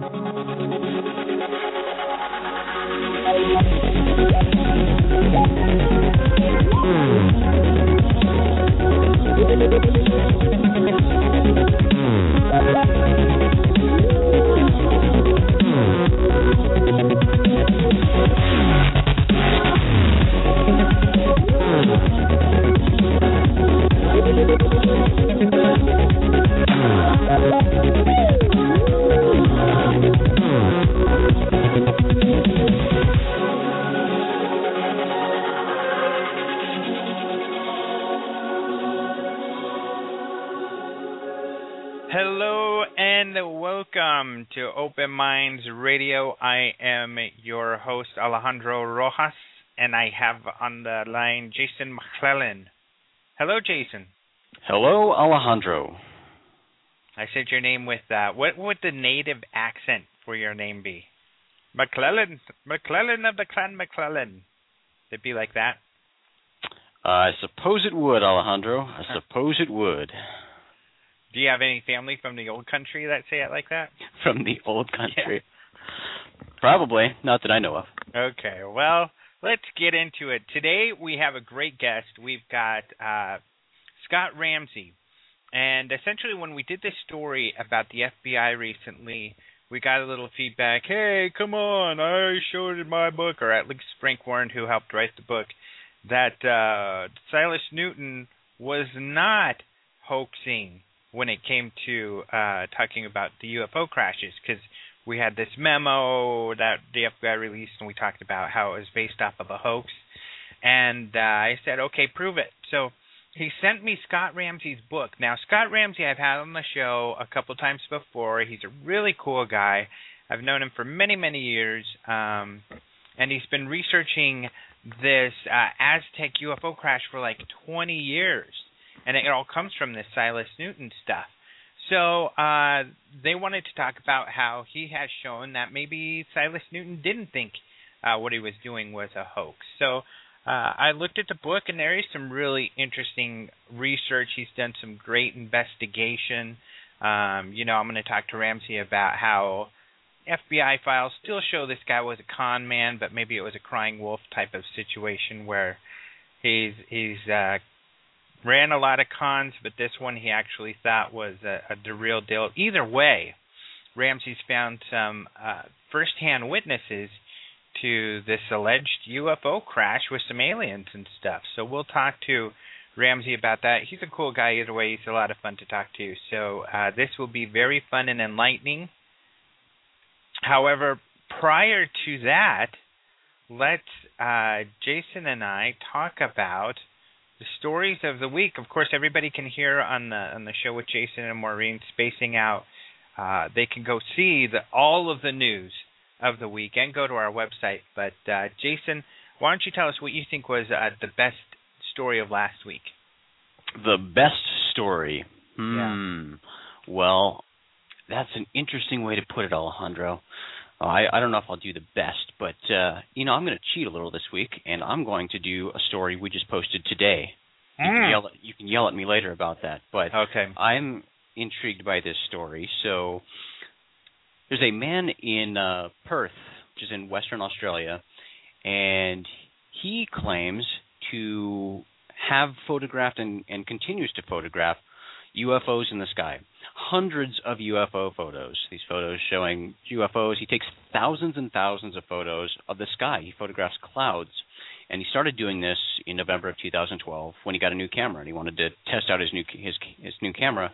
Hello host Alejandro Rojas, and I have on the line Jason McClellan. Hello, Jason. Hello, Alejandro. I said your name with uh, what would the native accent for your name be? McClellan, McClellan of the clan McClellan. It'd be like that. I suppose it would, Alejandro. I suppose it would. Do you have any family from the old country that say it like that? From the old country. Probably. Not that I know of. Okay, well, let's get into it. Today we have a great guest. We've got uh, Scott Ramsey. And essentially, when we did this story about the FBI recently, we got a little feedback. Hey, come on! I showed in my book, or at least Frank Warren, who helped write the book, that uh, Silas Newton was not hoaxing when it came to uh, talking about the UFO crashes, because we had this memo that the FBI released, and we talked about how it was based off of a hoax. And uh, I said, okay, prove it. So he sent me Scott Ramsey's book. Now, Scott Ramsey, I've had on the show a couple times before. He's a really cool guy. I've known him for many, many years, um, and he's been researching this uh, Aztec UFO crash for like 20 years, and it all comes from this Silas Newton stuff. So uh, they wanted to talk about how he has shown that maybe Silas Newton didn't think uh, what he was doing was a hoax. So uh, I looked at the book, and there is some really interesting research. He's done some great investigation. Um, you know, I'm going to talk to Ramsey about how FBI files still show this guy was a con man, but maybe it was a crying wolf type of situation where he's he's uh, ran a lot of cons, but this one he actually thought was a, a the real deal. Either way, Ramsey's found some uh, first-hand witnesses to this alleged UFO crash with some aliens and stuff. So we'll talk to Ramsey about that. He's a cool guy either way. He's a lot of fun to talk to. So uh, this will be very fun and enlightening. However, prior to that, let's uh, Jason and I talk about the stories of the week. Of course, everybody can hear on the on the show with Jason and Maureen spacing out. Uh, they can go see the, all of the news of the week and go to our website. But uh, Jason, why don't you tell us what you think was uh, the best story of last week? The best story. Hmm. Yeah. Well, that's an interesting way to put it, Alejandro. I, I don't know if I'll do the best, but uh, you know I'm going to cheat a little this week, and I'm going to do a story we just posted today. You, can Mm. yell at, you can yell at me later about that, but Okay. I'm intrigued by this story. So there's a man in uh, Perth, which is in Western Australia, and he claims to have photographed and, and continues to photograph UFOs in the sky. Hundreds of UFO photos. These photos showing UFOs. He takes thousands and thousands of photos of the sky. He photographs clouds. And he started doing this in November of 2012 when he got a new camera and he wanted to test out his new his his new camera.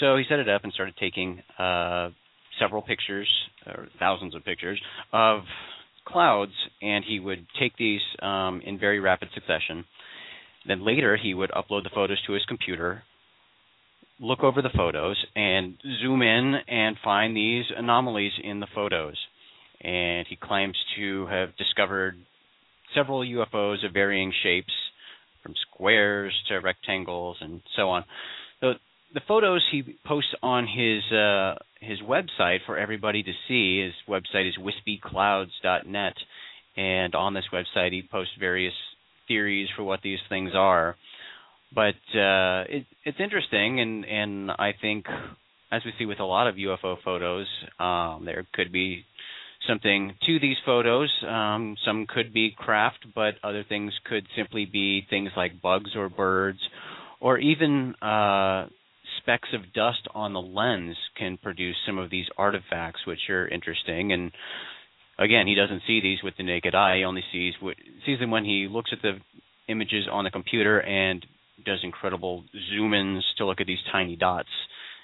So he set it up and started taking uh, several pictures, or thousands of pictures of clouds, and he would take these um, in very rapid succession. Then later he would upload the photos to his computer, look over the photos, and zoom in and find these anomalies in the photos. And he claims to have discovered several UFOs of varying shapes, from squares to rectangles and so on. So the photos he posts on his uh, his website for everybody to see. His website is wispyclouds.net, and on this website he posts various theories for what these things are. But uh, it, it's interesting, and and I think as we see with a lot of UFO photos, um, there could be something to these photos. Um, some could be craft, but other things could simply be things like bugs or birds, or even uh, specks of dust on the lens can produce some of these artifacts, which are interesting. And again, he doesn't see these with the naked eye. He only sees sees them when he looks at the images on the computer and does incredible zoom ins to look at these tiny dots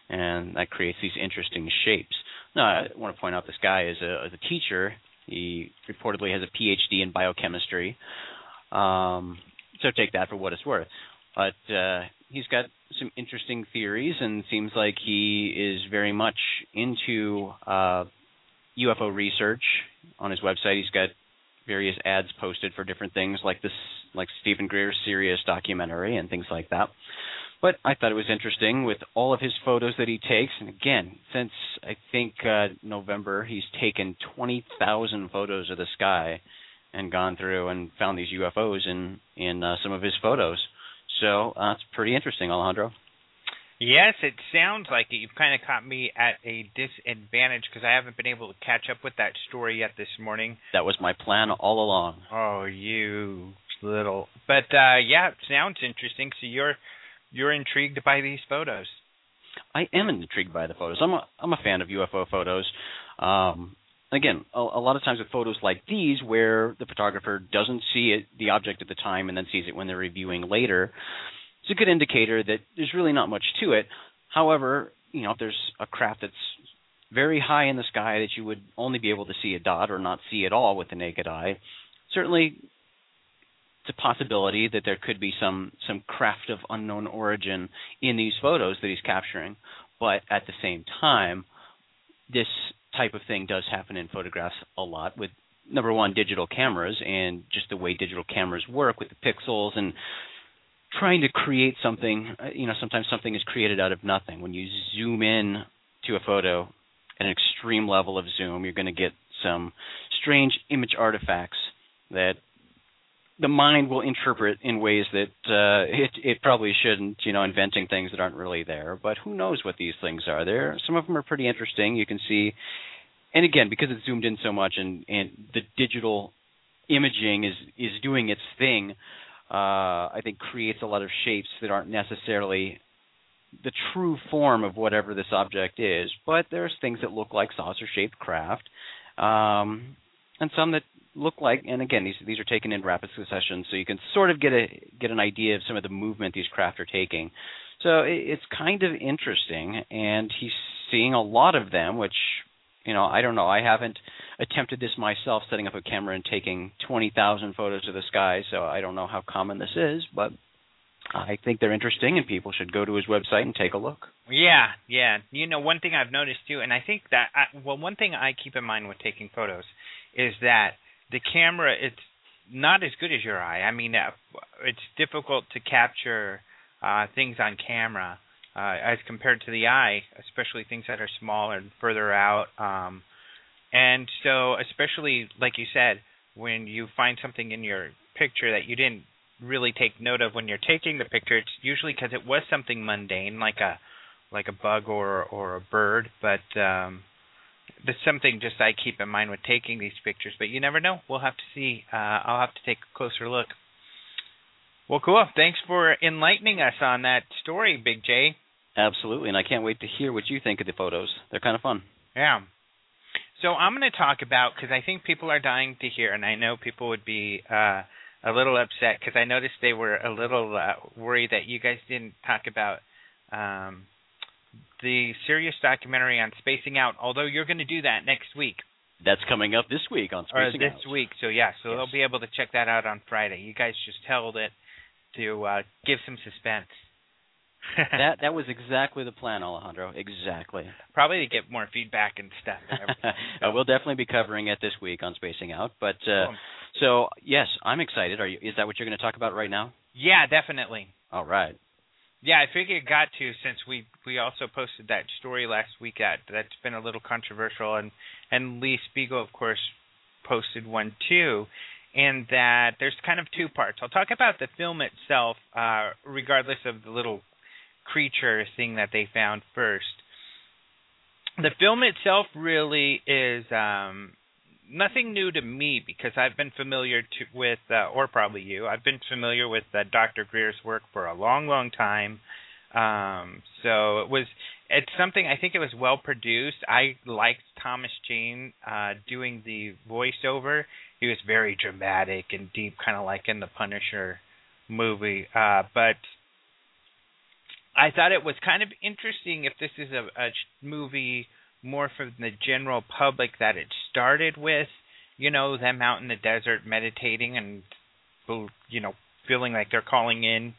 and that creates these interesting shapes. Now, I want to point out this guy is a, is a teacher. He reportedly has a PhD in biochemistry. Um, so take that for what it's worth. But uh, he's got some interesting theories, and seems like he is very much into uh, UFO research. On his website, he's got various ads posted for different things, like this, like Steven Greer's Sirius documentary and things like that. But I thought it was interesting with all of his photos that he takes. And again, since I think uh, November, he's taken 20,000 photos of the sky and gone through and found these UFOs in in uh, some of his photos. So uh, it's pretty interesting, Alejandro. Yes, it sounds like it. You've kind of caught me at a disadvantage because I haven't been able to catch up with that story yet this morning. That was my plan all along. Oh, you little. But uh yeah, it sounds interesting. So you're you're intrigued by these photos. I am intrigued by the photos. I'm a I'm a fan of UFO photos. Um, again, a, a, lot of times with photos like these, where the photographer doesn't see it, the object at the time, and then sees it when they're reviewing later, it's a good indicator that there's really not much to it. However, you know, if there's a craft that's very high in the sky that you would only be able to see a dot or not see at all with the naked eye, certainly it's a possibility that there could be some some craft of unknown origin in these photos that he's capturing. But at the same time, this type of thing does happen in photographs a lot with number one digital cameras and just the way digital cameras work with the pixels and trying to create something uh, you know sometimes something is created out of nothing when you zoom in to a photo at an extreme level of zoom you're going to get some strange image artifacts that the mind will interpret in ways that uh, it it probably shouldn't. You know, inventing things that aren't really there. But who knows what these things are? There, some of them are pretty interesting. You can see, and again, because it's zoomed in so much, and and the digital imaging is is doing its thing. Uh, I think creates a lot of shapes that aren't necessarily the true form of whatever this object is. But there's things that look like saucer-shaped craft, um, and some that look like and again these these are taken in rapid succession so you can sort of get a get an idea of some of the movement these craft are taking so it, it's kind of interesting and he's seeing a lot of them which you know i don't know i haven't attempted this myself setting up a camera and taking 20,000 photos of the sky so i don't know how common this is but I think they're interesting, and people should go to his website and take a look. Yeah, yeah. You know, one thing I've noticed too, and I think that I, well, one thing I keep in mind with taking photos is that the camera it's not as good as your eye. I mean, uh, it's difficult to capture uh, things on camera uh, as compared to the eye, especially things that are smaller and further out. Um, and so, especially like you said, when you find something in your picture that you didn't really take note of when you're taking the picture, it's usually because it was something mundane, like a like a bug or or a bird, but um, that's something just I keep in mind with taking these pictures. But you never know. We'll have to see. Uh, I'll have to take a closer look. Well, cool. Thanks for enlightening us on that story, Big J. Absolutely, and I can't wait to hear what you think of the photos. They're kind of fun. Yeah. So I'm going to talk about because I think people are dying to hear, and I know people would be uh, a little upset because I noticed they were a little uh, worried that you guys didn't talk about um, the Sirius documentary on spacing out. Although you're going to do that next week. That's coming up this week on spacing or this out. week. So yeah, so yes. they'll be able to check that out on Friday. You guys just held it to uh, give some suspense. that that was exactly the plan, Alejandro. Exactly. Probably to get more feedback and stuff. uh, we'll definitely be covering it this week on spacing out. But uh, cool. so yes, I'm excited. Are you? Is that what you're going to talk about right now? Yeah, definitely. All right. Yeah, I figured it got to since we we also posted that story last week at that's been a little controversial and and Lee Spiegel of course posted one too and that there's kind of two parts. I'll talk about the film itself uh regardless of the little creature thing that they found first. the film itself really is um, nothing new to me because I've been familiar to, with, uh, or probably you, I've been familiar with uh, Dr. Greer's work for a long, long time. Um, so it was, it's something I think it was well produced. I liked Thomas Jane uh, doing the voiceover. He was very dramatic and deep, kind of like in the Punisher movie. Uh, but I thought it was kind of interesting if this is a, a movie more for the general public that it started with, you know, them out in the desert meditating and, you know, feeling like they're calling in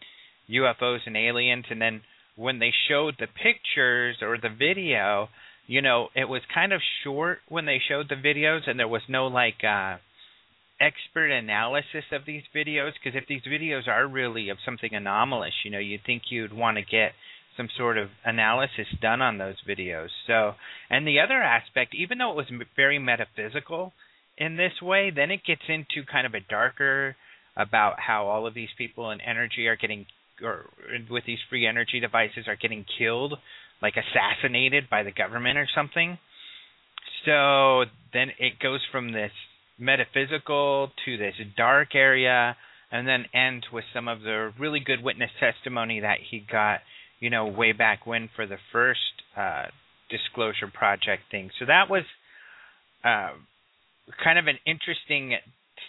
UFOs and aliens, and then when they showed the pictures or the video, you know, it was kind of short when they showed the videos, and there was no like uh expert analysis of these videos because if these videos are really of something anomalous, you know, you'd think you'd want to get some sort of analysis done on those videos. So, and the other aspect, even though it was very metaphysical in this way, then it gets into kind of a darker about how all of these people in energy are getting or with these free energy devices are getting killed, like assassinated by the government or something. So then it goes from this metaphysical to this dark area and then ends with some of the really good witness testimony that he got, you know, way back when for the first uh, disclosure project thing. So that was uh, kind of an interesting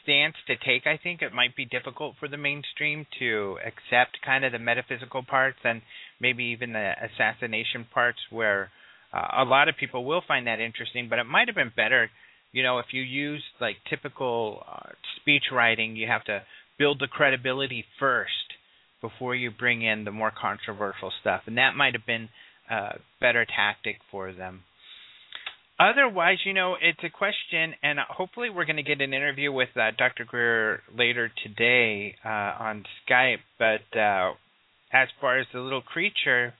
stance to take. I think it might be difficult for the mainstream to accept kind of the metaphysical parts and maybe even the assassination parts, where uh, a lot of people will find that interesting. But it might have been better you know, if you use like typical uh, speech writing, you have to build the credibility first before you bring in the more controversial stuff, and that might have been a better tactic for them. Otherwise, you know, it's a question, and hopefully, we're going to get an interview with uh, Dr. Greer later today uh, on Skype. But uh, as far as the little creature,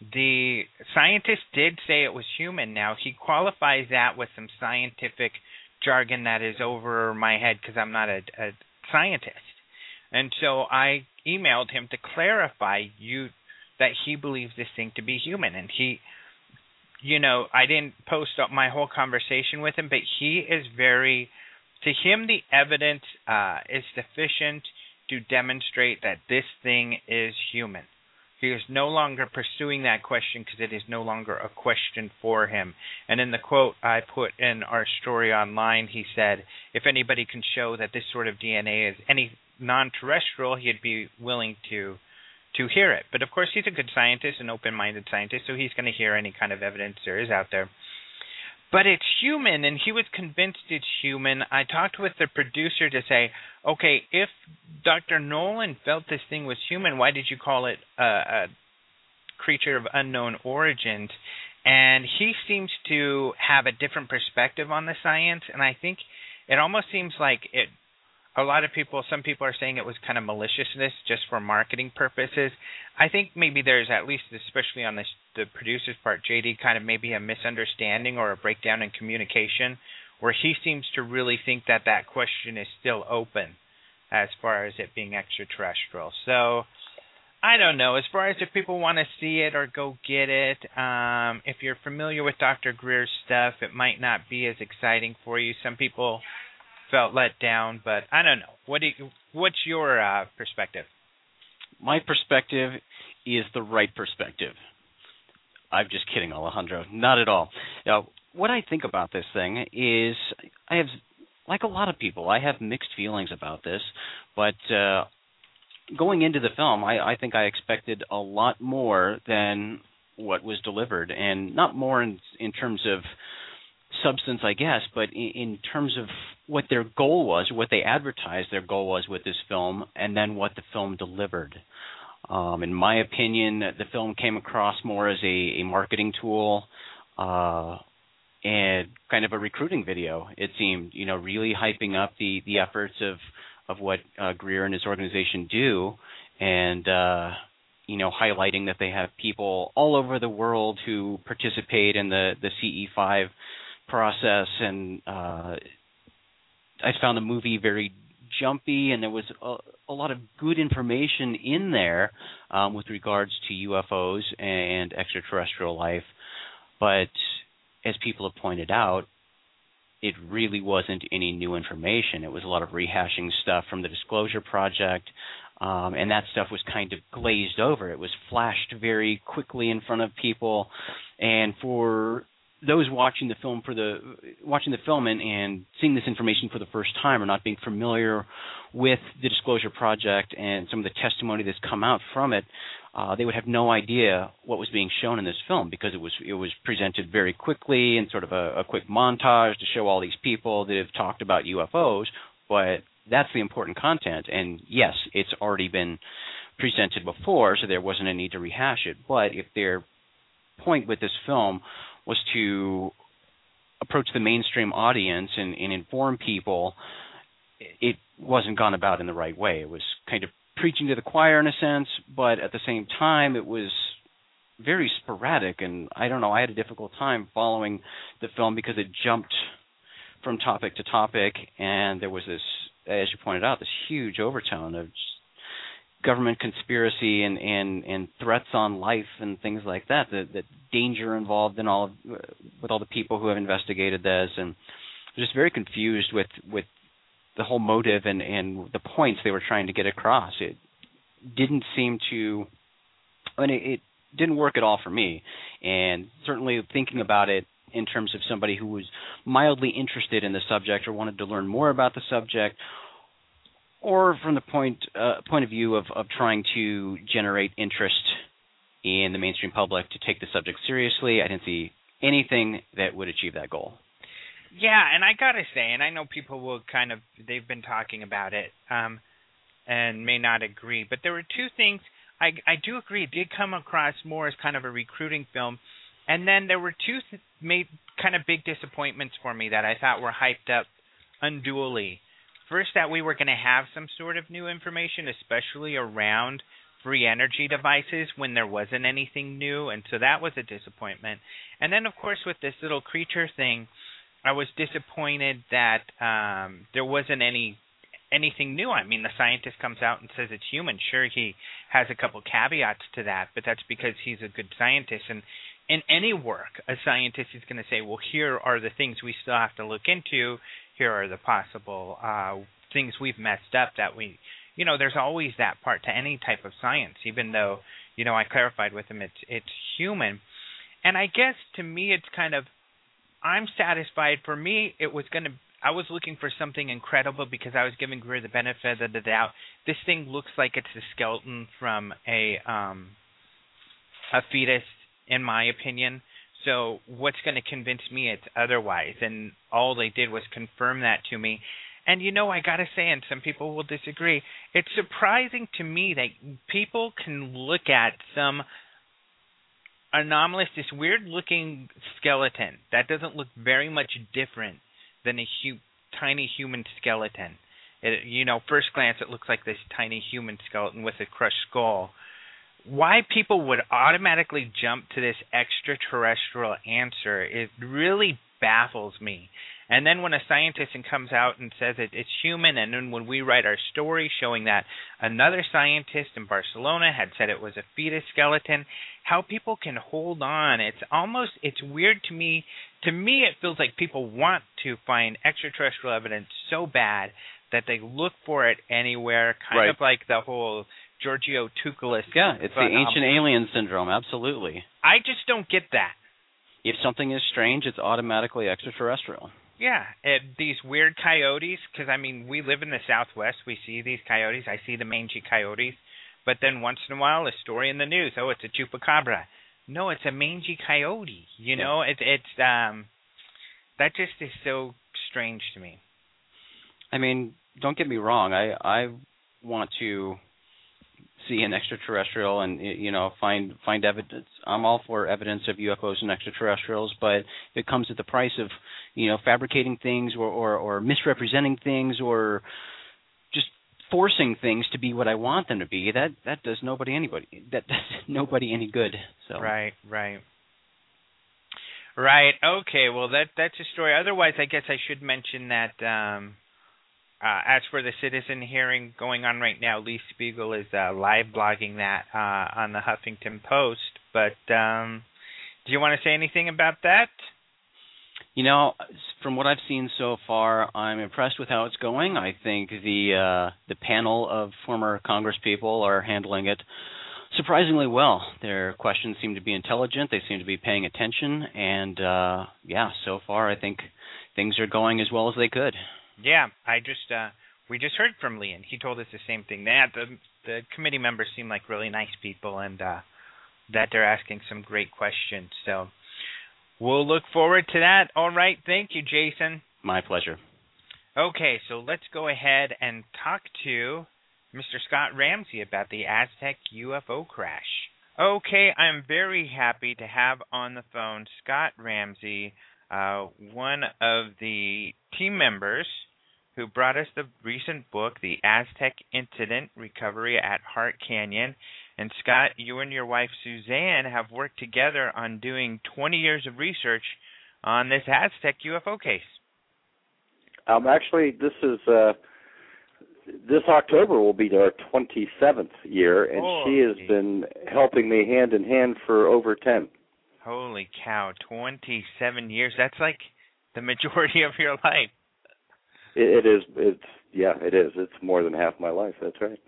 the scientist did say it was human. Now he qualifies that with some scientific jargon that is over my head because I'm not a, a scientist, and so I emailed him to clarify you that he believes this thing to be human, and he, you know, I didn't post up my whole conversation with him, but he is very, to him the evidence uh, is sufficient to demonstrate that this thing is human. He is no longer pursuing that question because it is no longer a question for him. And in the quote I put in our story online, he said, if anybody can show that this sort of DNA is any non-terrestrial, he'd be willing to to hear it. But of course, he's a good scientist, an open-minded scientist, so he's going to hear any kind of evidence there is out there but it's human and he was convinced it's human i talked with the producer to say okay if dr nolan felt this thing was human why did you call it a, a creature of unknown origins and he seems to have a different perspective on the science and i think it almost seems like it a lot of people, some people are saying it was kind of maliciousness just for marketing purposes. I think maybe there's at least, especially on this, the producer's part, JD, kind of maybe a misunderstanding or a breakdown in communication, where he seems to really think that that question is still open as far as it being extraterrestrial. So I don't know. As far as if people want to see it or go get it, um, if you're familiar with Dr. Greer's stuff, it might not be as exciting for you. Some people felt let down, but I don't know. What do you, what's your uh, perspective? My perspective is the right perspective. I'm just kidding, Alejandro. Not at all. Now, what I think about this thing is, I have, like a lot of people, I have mixed feelings about this. But uh, going into the film, I, I think I expected a lot more than what was delivered, and not more in in terms of substance, I guess, but in, in terms of what their goal was, what they advertised their goal was with this film, and then what the film delivered. Um, in my opinion, the film came across more as a, a marketing tool uh, and kind of a recruiting video. It seemed, you know, really hyping up the the efforts of of what uh, Greer and his organization do, and uh, you know, highlighting that they have people all over the world who participate in the the CE5 process and uh I found the movie very jumpy and there was a, a lot of good information in there um with regards to UFOs and extraterrestrial life but as people have pointed out, it really wasn't any new information. It was a lot of rehashing stuff from the Disclosure Project, um, and that stuff was kind of glazed over. It was flashed very quickly in front of people, and for those watching the film for the watching the film and, and seeing this information for the first time or not being familiar with the Disclosure Project and some of the testimony that's come out from it, uh, they would have no idea what was being shown in this film because it was it was presented very quickly and sort of a, a quick montage to show all these people that have talked about UFOs. But that's the important content, and yes, it's already been presented before, so there wasn't a need to rehash it. But if their point with this film was to approach the mainstream audience and, and inform people, it wasn't gone about in the right way. It was kind of preaching to the choir in a sense, but at the same time, it was very sporadic. And I don't know, I had a difficult time following the film because it jumped from topic to topic, and there was this, as you pointed out, this huge overtone of government conspiracy and and and threats on life and things like that the the danger involved in all of, with all the people who have investigated this. And just very confused with with the whole motive and and the points they were trying to get across. It didn't seem to I mean it, it didn't work at all for me. And certainly thinking about it in terms of somebody who was mildly interested in the subject or wanted to learn more about the subject or from the point uh, point of view of, of trying to generate interest in the mainstream public to take the subject seriously, I didn't see anything that would achieve that goal. Yeah, and I gotta say, and I know people will kind of they've been talking about it, um, and may not agree, but there were two things I I do agree it did come across more as kind of a recruiting film, and then there were two th- made kind of big disappointments for me that I thought were hyped up unduly first that we were going to have some sort of new information, especially around free energy devices when there wasn't anything new, and so that was a disappointment. And then, of course, with this little creature thing, I was disappointed that um, there wasn't any anything new. I mean, the scientist comes out and says it's human. Sure, he has a couple caveats to that, but that's because he's a good scientist. And in any work, a scientist is going to say, well, here are the things we still have to look into here are the possible uh, things we've messed up that we, you know, there's always that part to any type of science, even though, you know, I clarified with him it's it's human, and I guess to me it's kind of, I'm satisfied. For me, it was going to. I was looking for something incredible because I was giving Greer the benefit of the doubt. This thing looks like it's a skeleton from a um a fetus, in my opinion. So what's going to convince me it's otherwise? And all they did was confirm that to me. And you know, I got to say, and some people will disagree, it's surprising to me that people can look at some anomalous, this weird looking skeleton that doesn't look very much different than a hu- tiny human skeleton. It, you know, first glance, it looks like this tiny human skeleton with a crushed skull why people would automatically jump to this extraterrestrial answer it really baffles me. And then when a scientist comes out and says it, it's human, and then when we write our story showing that another scientist in Barcelona had said it was a fetus skeleton, how people can hold on, it's almost it's weird to me. To me, it feels like people want to find extraterrestrial evidence so bad that they look for it anywhere, kind right. of like the whole Giorgio Tsoukalos. Yeah, it's the um, ancient alien syndrome. Absolutely. I just don't get that. If something is strange, it's automatically extraterrestrial. Yeah, these weird coyotes. Because I mean, we live in the Southwest. We see these coyotes. I see the mangy coyotes. But then once in a while, a story in the news. Oh, it's a chupacabra. No, it's a mangy coyote. You know, yeah. it, it's um, that just is so strange to me. I mean, don't get me wrong. I I want to see an extraterrestrial and you know find find evidence. I'm all for evidence of UFOs and extraterrestrials, but it comes at the price of you know fabricating things or or, or misrepresenting things or just forcing things to be what I want them to be, that that does nobody anybody that does nobody any good. So right, right. Right. Okay. Well, that that's a story. Otherwise, I guess I should mention that um, uh, as for the citizen hearing going on right now, Lee Spiegel is uh, live blogging that uh, on the Huffington Post. But um, do you want to say anything about that? You know, from what I've seen so far, I'm impressed with how it's going. I think the uh, the panel of former Congress people are handling it surprisingly well. Their questions seem to be intelligent. They seem to be paying attention, and uh, yeah, so far I think things are going as well as they could. Yeah, I just uh, we just heard from Lee, and he told us the same thing. That the the committee members seem like really nice people, and uh, that they're asking some great questions. So we'll look forward to that. All right, thank you, Jason. My pleasure. Okay, so let's go ahead and talk to Mr. Scott Ramsey about the Aztec UFO crash. Okay, I'm very happy to have on the phone Scott Ramsey, uh, one of the team members who brought us the recent book, The Aztec Incident Recovery at Hart Canyon. And Scott, you and your wife Suzanne have worked together on doing 20 years of research on this Aztec UFO case. Um, actually, this is uh, this October will be our 27th year, and she has been helping me hand in hand for over 10. Holy cow, 27 years. That's like the majority of your life. It, it is. It's yeah. It is. It's more than half my life. That's right.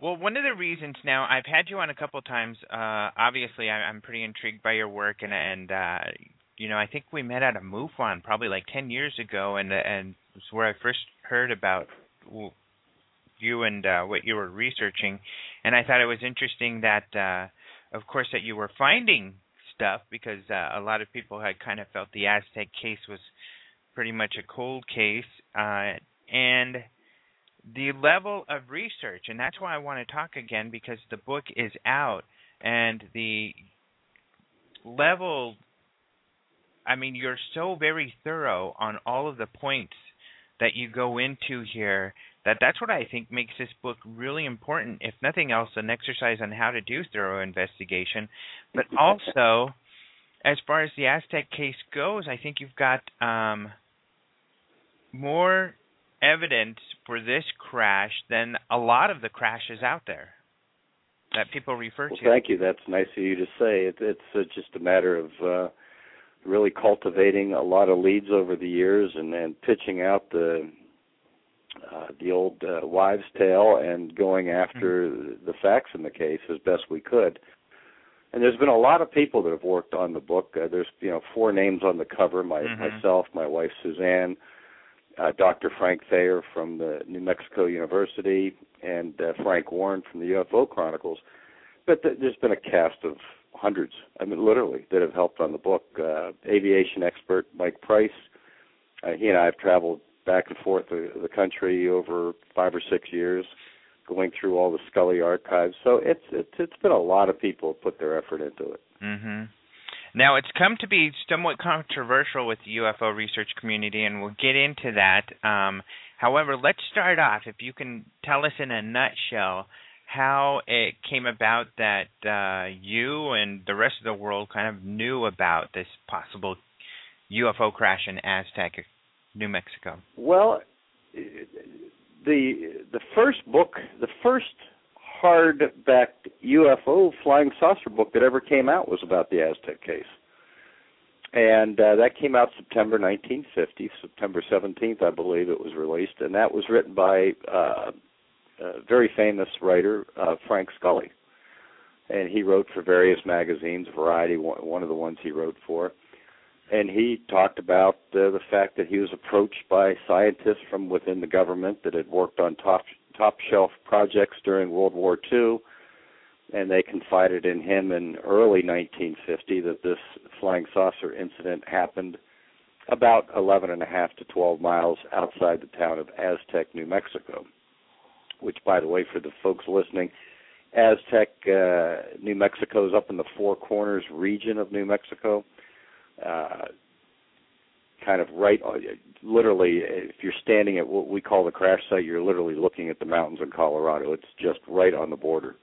Well, one of the reasons now I've had you on a couple times. Uh, obviously, I, I'm pretty intrigued by your work, and and uh, you know I think we met at a MUFON probably like ten years ago, and and it's where I first heard about you and uh, what you were researching, and I thought it was interesting that, uh, of course, that you were finding stuff because uh, a lot of people had kind of felt the Aztec case was pretty much a cold case, uh, and the level of research, and that's why I want to talk again because the book is out, and the level. I mean, you're so very thorough on all of the points that you go into here that that's what I think makes this book really important. If nothing else, an exercise on how to do thorough investigation, but also as far as the Aztec case goes, I think you've got um, more evidence for this crash than a lot of the crashes out there that people refer well, to. Thank you. That's nice of you to say. It, it's uh, just a matter of uh, really cultivating a lot of leads over the years and then pitching out the uh, the old uh, wives' tale and going after mm-hmm. the facts in the case as best we could. And there's been a lot of people that have worked on the book. Uh, there's you know four names on the cover: my mm-hmm. myself, my wife Suzanne, uh, Dr. Frank Thayer from the New Mexico University, and uh, Frank Warren from the UFO Chronicles. But th- there's been a cast of hundreds. I mean, literally, that have helped on the book. Uh, aviation expert Mike Price. Uh, he and I have traveled back and forth the, the country over five or six years, going through all the Scully archives. So it's it's it's been a lot of people put their effort into it. Mm-hmm. Now it's come to be somewhat controversial with the UFO research community, and we'll get into that. Um, however, let's start off. If you can tell us in a nutshell how it came about that uh, you and the rest of the world kind of knew about this possible UFO crash in Aztec New Mexico? Well, the the first book, the first hardback UFO flying saucer book that ever came out was about the Aztec case. And uh, that came out September 1950, September 17th, I believe it was released, and that was written by uh, a very famous writer, uh, Frank Scully. And he wrote for various magazines, Variety, one of the ones he wrote for and he talked about uh, the fact that he was approached by scientists from within the government that had worked on top top shelf projects during World War II, and they confided in him in early 1950 that this flying saucer incident happened about 11 and a half to 12 miles outside the town of Aztec, New Mexico. Which, by the way, for the folks listening, Aztec, uh, New Mexico is up in the Four Corners region of New Mexico uh, kind of right, literally, if you're standing at what we call the crash site, you're literally looking at the mountains in Colorado. It's just right on the border.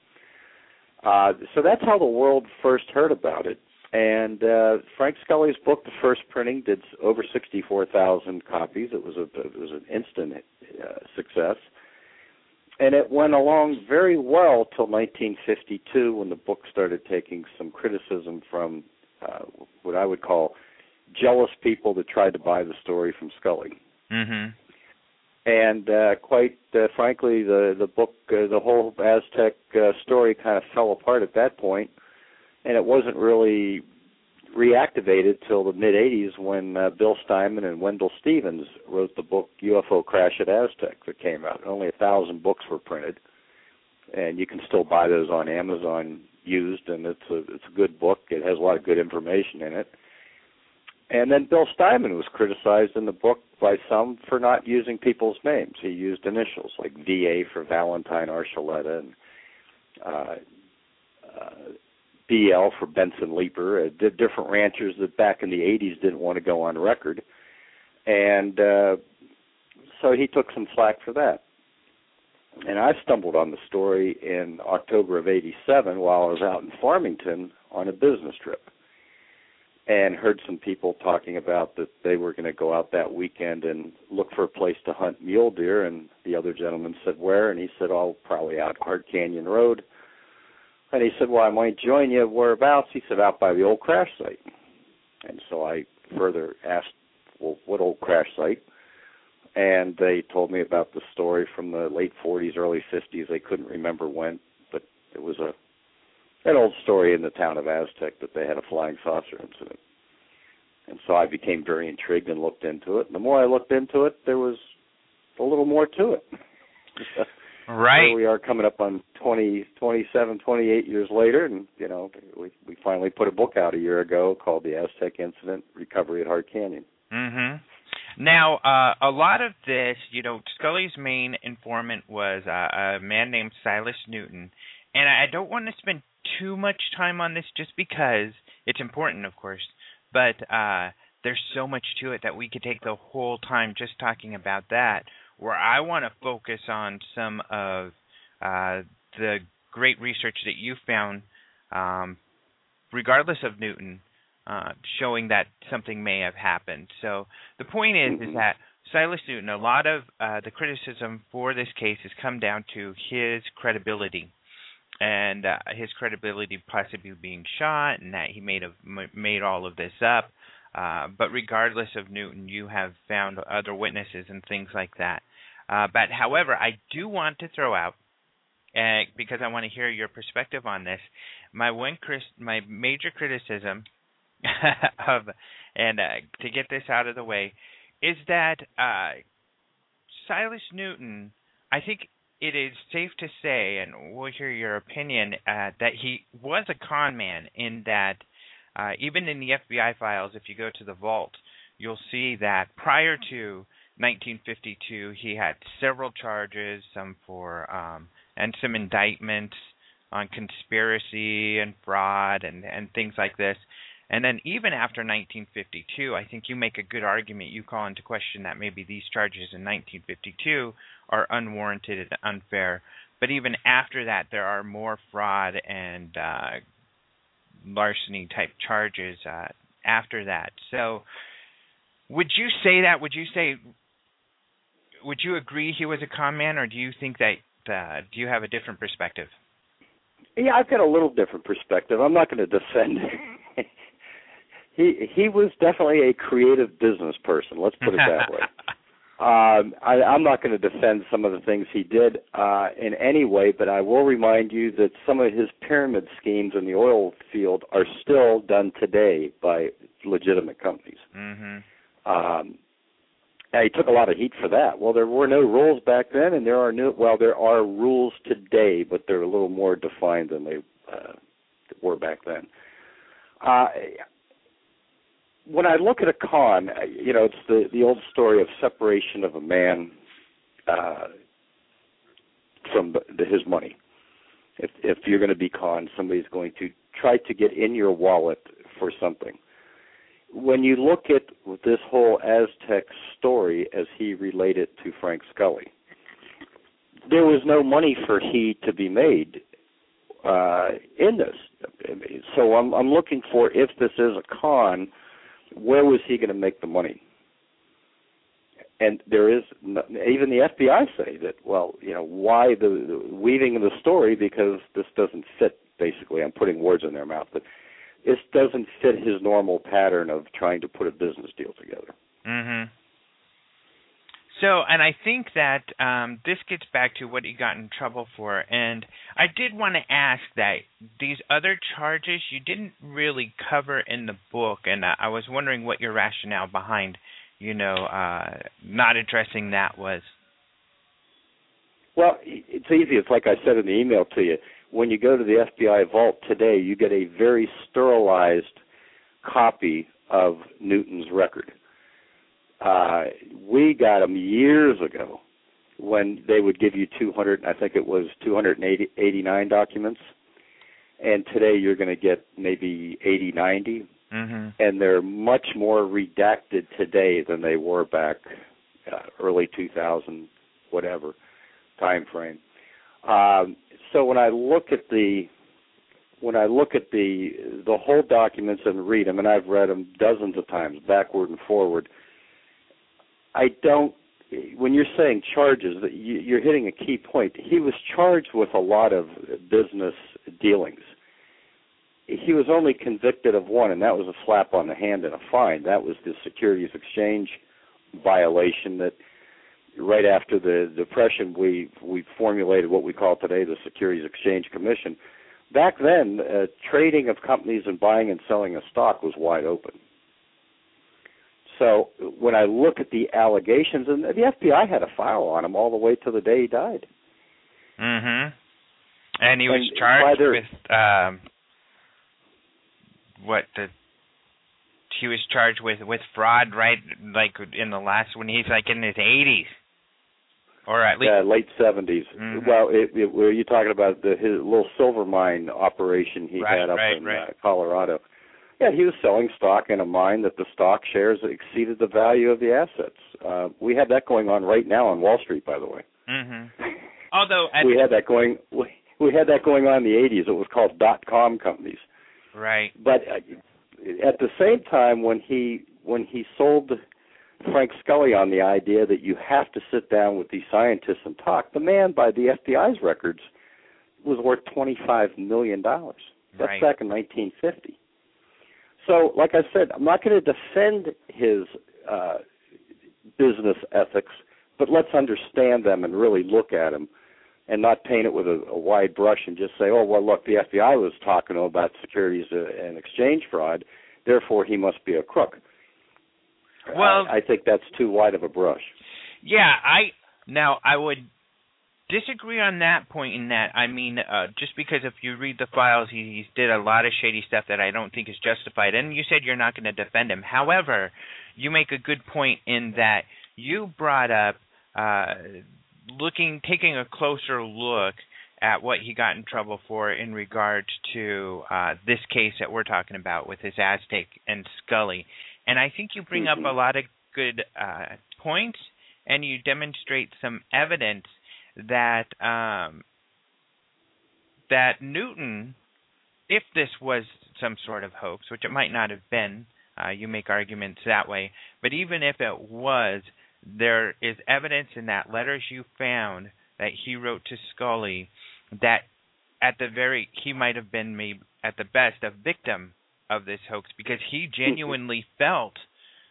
Uh, so that's how the world first heard about it. And uh, Frank Scully's book, the first printing, did over 64,000 copies. It was a it was an instant uh, success, and it went along very well till 1952 when the book started taking some criticism from uh, what I would call jealous people that tried to buy the story from Scully. Mhm. And uh, quite uh, frankly, the the book, uh, the whole Aztec uh, story, kind of fell apart at that point, and it wasn't really reactivated till the mid '80s when uh, Bill Steinman and Wendell Stevens wrote the book UFO Crash at Aztec that came out. Only a thousand books were printed, and you can still buy those on Amazon used, and it's a it's a good book. It has a lot of good information in it. And then Bill Steinman was criticized in the book by some for not using people's names. He used initials like VA for Valentine Archuleta and uh, uh, BL for Benson Leeper, uh, different ranchers that back in the 80s didn't want to go on record. And uh, so he took some slack for that. And I stumbled on the story in October of 87 while I was out in Farmington on a business trip and heard some people talking about that they were going to go out that weekend and look for a place to hunt mule deer. And the other gentleman said where? And he said oh probably out Hart Canyon Road. And he said well I might join you whereabouts. He said out by the old crash site. And so I further asked well what old crash site and they told me about the story from the late 40s early 50s they couldn't remember when but it was a an old story in the town of Aztec that they had a flying saucer incident. And so I became very intrigued and looked into it. And the more I looked into it, there was a little more to it. right. Here we are coming up on 20, 27, 28 years later, and you know we we finally put a book out a year ago called "The Aztec Incident: Recovery at Hart Canyon." Mhm. Now, uh, a lot of this, you know, Scully's main informant was uh, a man named Silas Newton, and I don't want to spend too much time on this just because it's important, of course, but uh, there's so much to it that we could take the whole time just talking about that. Where I want to focus on some of uh, the great research that you found, um, regardless of Newton, uh, showing that something may have happened. So the point is, mm-hmm. is that Silas Newton, a lot of uh, the criticism for this case has come down to his credibility and uh, his credibility possibly being shot, and that he made a, made all of this up. Uh, but regardless of Newton, you have found other witnesses and things like that. Uh, but however, I do want to throw out, uh, because I want to hear your perspective on this, my one my major criticism and uh, to get this out of the way, is that uh, Silas Newton, I think it is safe to say, and we'll hear your opinion, uh, that he was a con man in that uh, even in the FBI files, if you go to the vault, you'll see that prior to 1952, he had several charges, some for um, and some indictments on conspiracy and fraud and and things like this. And then even after 1952, I think you make a good argument. You call into question that maybe these charges in 1952 are unwarranted and unfair. But even after that, there are more fraud and uh, larceny type charges uh, after that. So, would you say that? Would you say? Would you agree he was a con man, or do you think that? Uh, do you have a different perspective? Yeah, I've got a little different perspective. I'm not going to defend. he he was definitely a creative business person. Let's put it that way. Um, I, I'm not going to defend some of the things he did uh, in any way, but I will remind you that some of his pyramid schemes in the oil field are still done today by legitimate companies. Mm-hmm. Um, and he took a lot of heat for that. Well, there were no rules back then, and there are new. Well, there are rules today, but they're a little more defined than they uh, were back then. Uh, when I look at a con, you know, it's the the old story of separation of a man uh, from the, his money. If if you're going to be conned, somebody's going to try to get in your wallet for something. When you look at this whole Aztec story as he related to Frank Scully, there was no money for he to be made uh, in this. So I'm I'm looking for if this is a con where was he going to make the money? And there is even the FBI say that. Well, you know, why the, the weaving of the story because this doesn't fit. Basically, I'm putting words in their mouth, but this doesn't fit his normal pattern of trying to put a business deal together. Mhm. So, and I think that um, this gets back to what he got in trouble for. And I did want to ask that these other charges you didn't really cover in the book, and I was wondering what your rationale behind, you know, uh, not addressing that was. Well, it's easy. It's like I said in the email to you. When you go to the FBI vault today, you get a very sterilized copy of Newton's record. Uh, we got them years ago when they would give you 200, I think it was 289 documents, and today you're going to get maybe 80, 90, mm-hmm. and they're much more redacted today than they were back uh, early 2000, whatever time frame. Um, so when I look at the when I look at the the whole documents and read them, and I've read them dozens of times, backward and forward, I don't. When you're saying charges, you're hitting a key point. He was charged with a lot of business dealings. He was only convicted of one, and that was a slap on the hand and a fine. That was the Securities Exchange violation that right after the depression we we formulated what we call today the Securities Exchange Commission. Back then, uh, trading of companies and buying and selling a stock was wide open. So when I look at the allegations, and the FBI had a file on him all the way to the day he died. Mm-hmm. And he was And charged with um what the he was charged with with fraud right like in the last when he's like in his 80s or at least Yeah, late 70s. Mhm. Well, it, it, were you talking about the his little silver mine operation he Right, had up right, in right. Uh, Colorado? Yeah, he was selling stock in a mine that the stock shares exceeded the value of the assets. Uh, we have that going on right now on Wall Street, by the way. mhm although at we had that going. We, we had that going on in the 80s. It was called dot com companies. right But uh, at the same time, when he when he sold Frank Scully on the idea that you have to sit down with these scientists and talk, the man, by the FBI's records, was worth twenty five million dollars. That's Right. back in 1950. So, like I said, I'm not going to defend his uh, business ethics, but let's understand them and really look at them and not paint it with a, a wide brush and just say, oh, well, look, the FBI was talking about securities uh, and exchange fraud, therefore he must be a crook. Well- I, I think that's too wide of a brush. Yeah, I now I would disagree on that point in that I mean uh just because if you read the files he, he did a lot of shady stuff that I don't think is justified and you said you're not going to defend him. However, you make a good point in that you brought up uh looking taking a closer look at what he got in trouble for in regards to uh this case that we're talking about with his Aztec and Scully. And I think you bring up Mhm. a lot of good uh points and you demonstrate some evidence that um, that Newton, if this was some sort of hoax, which it might not have been, uh, you make arguments that way, but even if it was, there is evidence in that letters you found that he wrote to Scully that at the very he might have been maybe at the best a victim of this hoax because he genuinely felt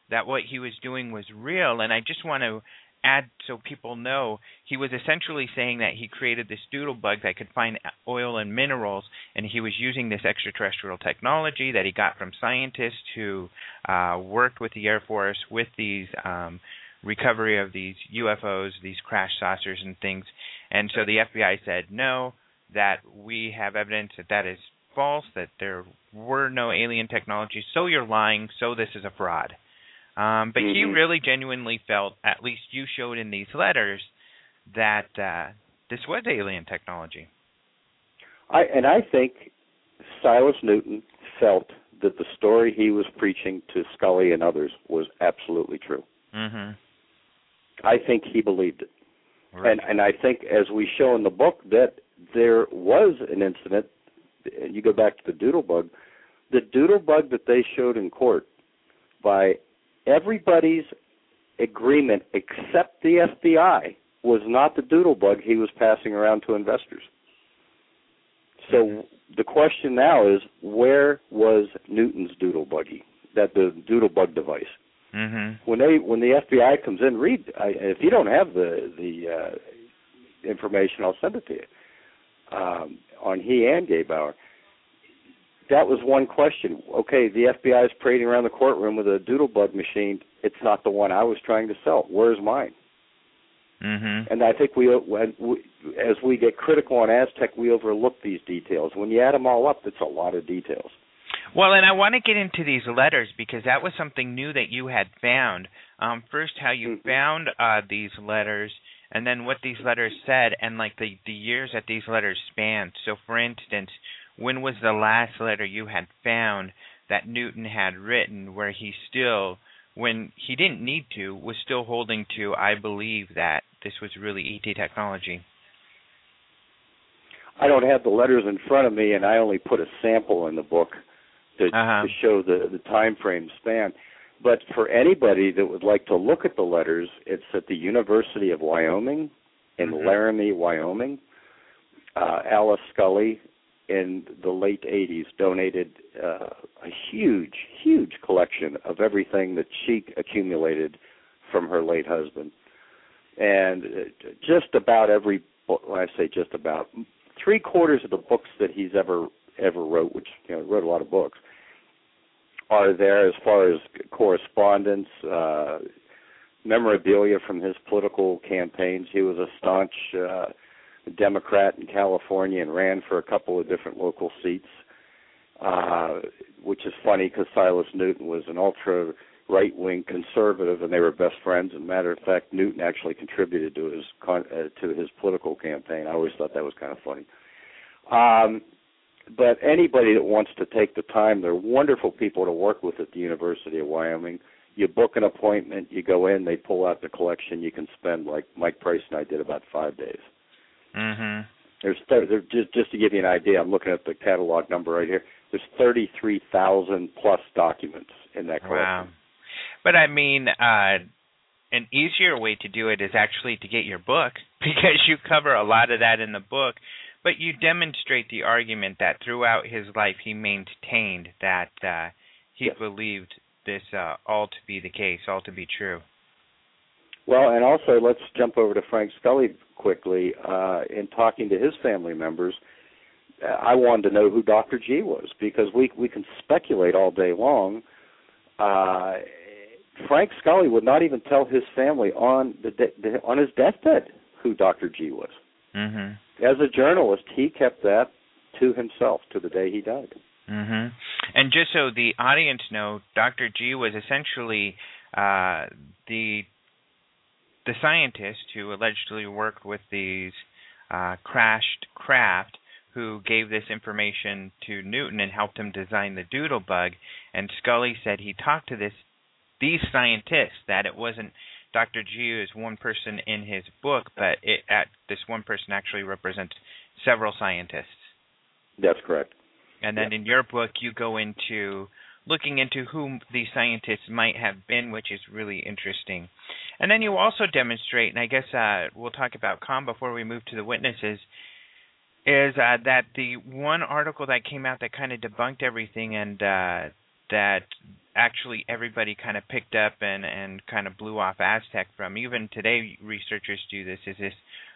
that what he was doing was real. And I just want to add so people know he was essentially saying that he created this doodle bug that could find oil and minerals and he was using this extraterrestrial technology that he got from scientists who uh worked with the air force with these um recovery of these UFOs these crash saucers and things. And so the FBI said no that we have evidence that that is false that there were no alien technologies so you're lying. So this is a fraud um, but he Mhm. really genuinely felt, at least you showed in these letters, that uh, this was alien technology. I and I think Silas Newton felt that the story he was preaching to Scully and others was absolutely true. Mm-hmm. I think he believed it. Right. And and I think as we show in the book that there was an incident and you go back to the doodle bug, the doodle bug that they showed in court by everybody's agreement except the FBI was not the doodle bug he was passing around to investors. So the question now is where was Newton's doodle buggy? That the doodle bug device. Mm-hmm. When they when the FBI comes in, read. I, if you don't have the the uh, information, I'll send it to you um, on he and GeBauer. That was one question. Okay, the FBI is parading around the courtroom with a doodle bug machine. It's not the one I was trying to sell. Where's mine? Mm-hmm. And I think we, as we get critical on Aztec, we overlook these details. When you add them all up, it's a lot of details. Well, and I want to get into these letters because that was something new that you had found. Um, first, how you Mhm. found uh, these letters, and then what these letters said, and like the the years that these letters spanned. So, for instance, when was the last letter you had found that Newton had written, where he still, when he didn't need to, was still holding to, I believe that this was really ET technology. I don't have the letters in front of me, and I only put a sample in the book to, Uh-huh. to show the the time frame span. But for anybody that would like to look at the letters, it's at the University of Wyoming in Mhm. Laramie, Wyoming. Uh, Alice Scully in the late 80s donated uh, a huge, huge collection of everything that she accumulated from her late husband. And uh, just about every book, I say just about, three quarters of the books that he's ever ever wrote, which you know wrote a lot of books, are there as far as correspondence, uh, memorabilia from his political campaigns. He was a staunch uh, Democrat in California and ran for a couple of different local seats, uh, which is funny because Silas Newton was an ultra right wing conservative, and they were best friends. And matter of fact, Newton actually contributed to his con- uh, to his political campaign. I always thought that was kind of funny. Um, but anybody that wants to take the time, they're wonderful people to work with at the University of Wyoming. You book an appointment, you go in, they pull out the collection. You can spend like Mike Price and I did about five days. Mm-hmm. There's th- there, just just to give you an idea, I'm looking at the catalog number right here. There's 33,000 plus documents in that collection. Wow. But I mean, uh, an easier way to do it is actually to get your book because you cover a lot of that in the book. But you demonstrate the argument that throughout his life he maintained that uh, he Yes. believed this uh, all to be the case, all to be true. Well, and also let's jump over to Frank Scully quickly. Uh, in talking to his family members, I wanted to know who Dr. G was because we we can speculate all day long. Uh, Frank Scully would not even tell his family on the, de- on his deathbed who Dr. G was. Mhm. As a journalist, he kept that to himself to the day he died. Mhm. And just so the audience know, Dr. G was essentially uh, the the scientist who allegedly worked with these uh, crashed craft who gave this information to Newton and helped him design the doodle bug. And Scully said he talked to this these scientists that it wasn't Dr. G is one person in his book, but it at this one person actually represents several scientists. That's correct. And then in your book, you go into looking into who these scientists might have been, which is really interesting. And then you also demonstrate, and I guess uh, we'll talk about Cahn before we move to the witnesses, is uh, that the one article that came out that kind of debunked everything and uh, that actually everybody kind of picked up and, and kind of blew off Aztec from, even today researchers do this, is this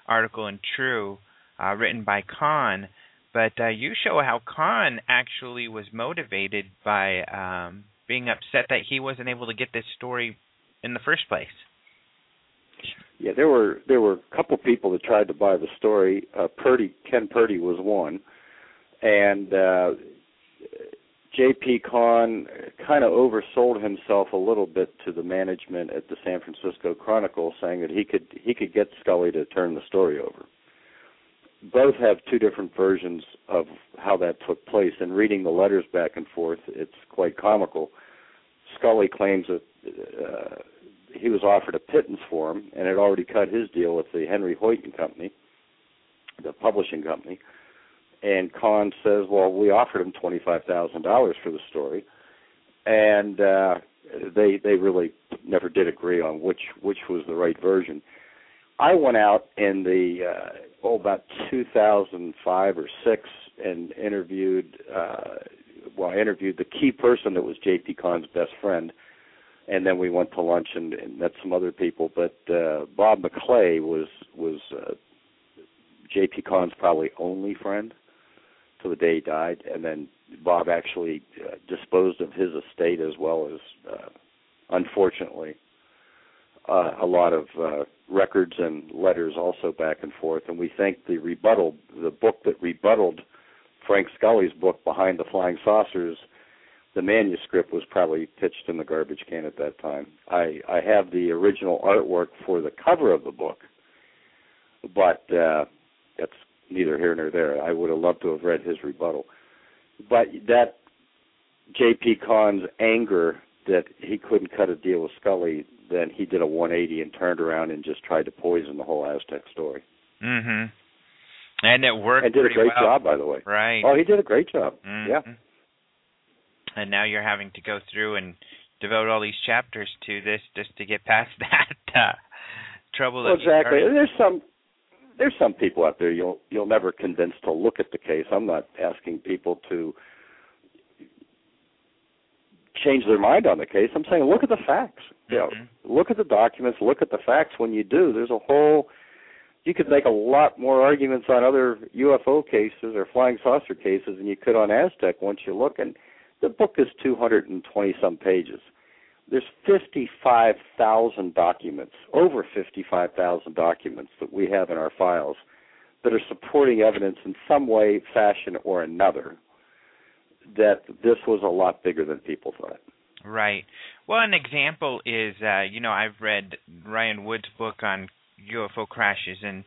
article in True, uh, written by Cahn but uh, you show how Cahn actually was motivated by um, being upset that he wasn't able to get this story in the first place. Yeah, there were there were a couple people that tried to buy the story. Uh, Purdy, Ken Purdy was one, and uh, J.P. Cahn kind of oversold himself a little bit to the management at the San Francisco Chronicle, saying that he could he could get Scully to turn the story over. Both have two different versions of how that took place, and reading the letters back and forth, it's quite comical. Scully claims that uh, he was offered a pittance for him and had already cut his deal with the Henry Holt and Company, the publishing company. And Cahn says, "Well, we offered him twenty five thousand dollars for the story," and uh, they they really never did agree on which which was the right version. I went out in the uh, oh about 2005 or six and interviewed. Uh, well, I interviewed the key person that was J.P. Cahn's best friend, and then we went to lunch and, and met some other people. But uh, Bob McClay was was uh, J.P. Cahn's probably only friend to the day he died, and then Bob actually uh, disposed of his estate as well as, uh, unfortunately, uh, a lot of uh, records and letters also back and forth. And we think the rebuttal, the book that rebutted Frank Scully's book Behind the Flying Saucers, the manuscript was probably pitched in the garbage can at that time. I I have the original artwork for the cover of the book, but uh, that's neither here nor there. I would have loved to have read his rebuttal, but that J.P. Cahn's anger that he couldn't cut a deal with Scully, then he did a 180 and turned around and just tried to poison the whole Aztec story. Mhm. And it worked. And did a great well. job, by the way. Right. Oh, he did a great job. Mhm. Yeah. And now you're having to go through and devote all these chapters to this just to get past that uh, trouble. That exactly. There's some there's some people out there you'll you'll never convince to look at the case. I'm not asking people to change their mind on the case. I'm saying look at the facts. You know, Mhm. look at the documents, look at the facts when you do. There's a whole you could make a lot more arguments on other UFO cases or flying saucer cases than you could on Aztec once you look and the book is 220 some pages. There's 55,000 documents, over 55,000 documents that we have in our files that are supporting evidence in some way, fashion, or another that this was a lot bigger than people thought. Right. Well, an example is, uh, you know, I've read Ryan Wood's book on UFO crashes, and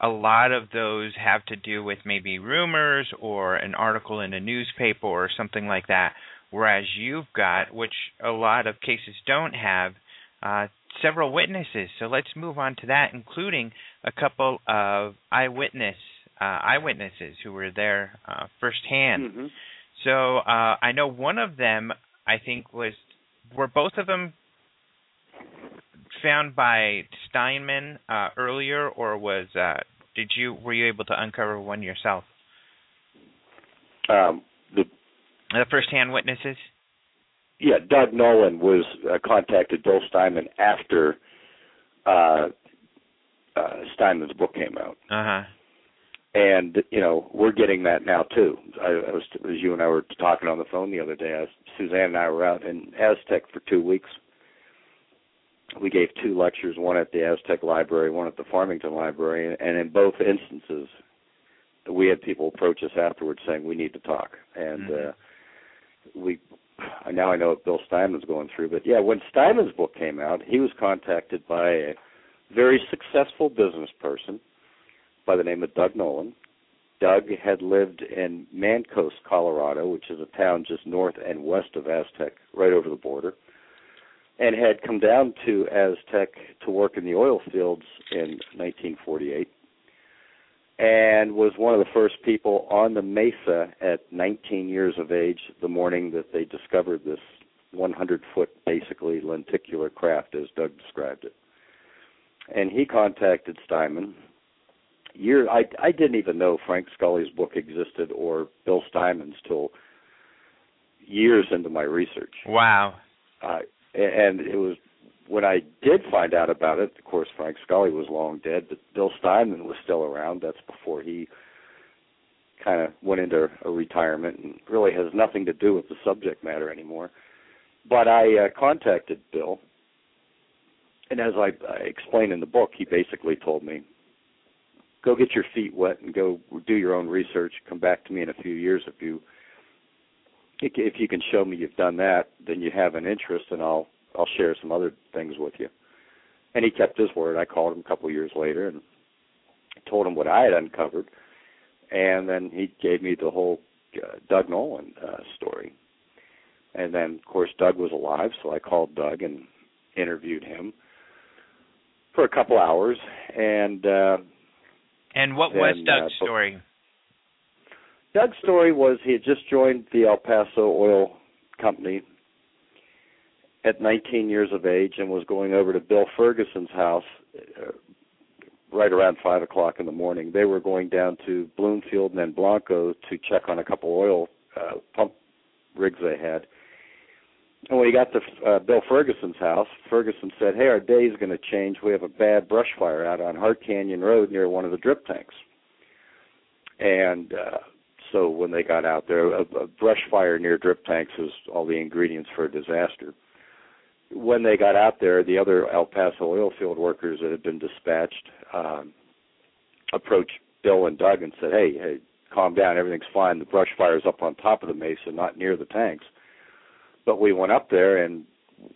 a lot of those have to do with maybe rumors or an article in a newspaper or something like that. Whereas you've got, which a lot of cases don't have, uh, several witnesses. So let's move on to that, including a couple of eyewitness uh, eyewitnesses who were there uh, firsthand. Mm-hmm. So uh, I know one of them, I think, was were both of them found by Steinman uh, earlier, or was uh, did you were you able to uncover one yourself? Um, the The first-hand witnesses. yeah, Doug Nolan was uh, contacted Bill Steinman after uh, uh, Steinman's book came out, Uh huh. And you know we're getting that now too. I, I was as you and I were talking on the phone the other day. I, Suzanne and I were out in Aztec for two weeks. We gave two lectures, one at the Aztec Library, one at the Farmington Library, and in both instances, we had people approach us afterwards saying we need to talk, and Mhm. uh, we now I know what Bill Steinman's going through, but yeah, when Steinman's book came out, he was contacted by a very successful business person by the name of Doug Nolan. Doug had lived in Mancos, Colorado, which is a town just north and west of Aztec, right over the border, and had come down to Aztec to work in the oil fields in 1948 and was one of the first people on the mesa at 19 years of age the morning that they discovered this 100 foot basically lenticular craft as Doug described it. And he contacted Steinman. Year I I didn't even know Frank Scully's book existed or Bill Steinman's till years into my research. Wow. Uh, and it was when I did find out about it. Of course, Frank Scully was long dead, but Bill Steinman was still around. That's before he kind of went into a retirement and really has nothing to do with the subject matter anymore. But I uh, contacted Bill, and as I, I explained in the book, he basically told me, "Go get your feet wet and go do your own research. Come back to me in a few years if you." If you can show me you've done that, then you have an interest, and I'll I'll share some other things with you. And he kept his word. I called him a couple of years later and told him what I had uncovered, and then he gave me the whole uh, Doug Nolan uh, story. And then, of course, Doug was alive, so I called Doug and interviewed him for a couple hours. And uh, And what was Doug's uh, story? Doug's story was he had just joined the El Paso Oil Company at 19 years of age and was going over to Bill Ferguson's house uh, right around five o'clock in the morning. They were going down to Bloomfield and then Blanco to check on a couple oil uh, pump rigs they had. And when he got to uh, Bill Ferguson's house, Ferguson said, "Hey, our day is going to change. We have a bad brush fire out on Hart Canyon Road near one of the drip tanks." And uh, so when they got out there, a, a brush fire near drip tanks is all the ingredients for a disaster. When they got out there, the other El Paso oil field workers that had been dispatched um, approached Bill and Doug and said, "Hey, hey, calm down. Everything's fine. The brush fire's up on top of the mesa, not near the tanks." But we went up there, and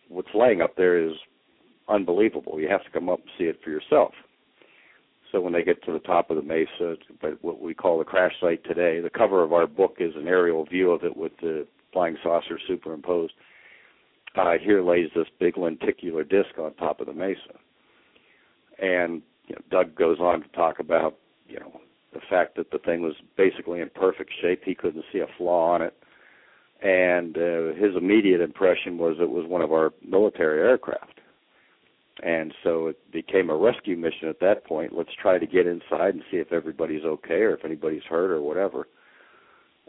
what's laying up there is unbelievable. You have to come up and see it for yourself. So when they get to the top of the mesa, but what we call the crash site today, the cover of our book is an aerial view of it with the flying saucer superimposed. Uh, here lays this big lenticular disc on top of the mesa, and you know, Doug goes on to talk about you know the fact that the thing was basically in perfect shape. He couldn't see a flaw on it and uh, his immediate impression was it was one of our military aircraft. And so it became a rescue mission at that point. Let's try to get inside and see if everybody's okay or if anybody's hurt or whatever.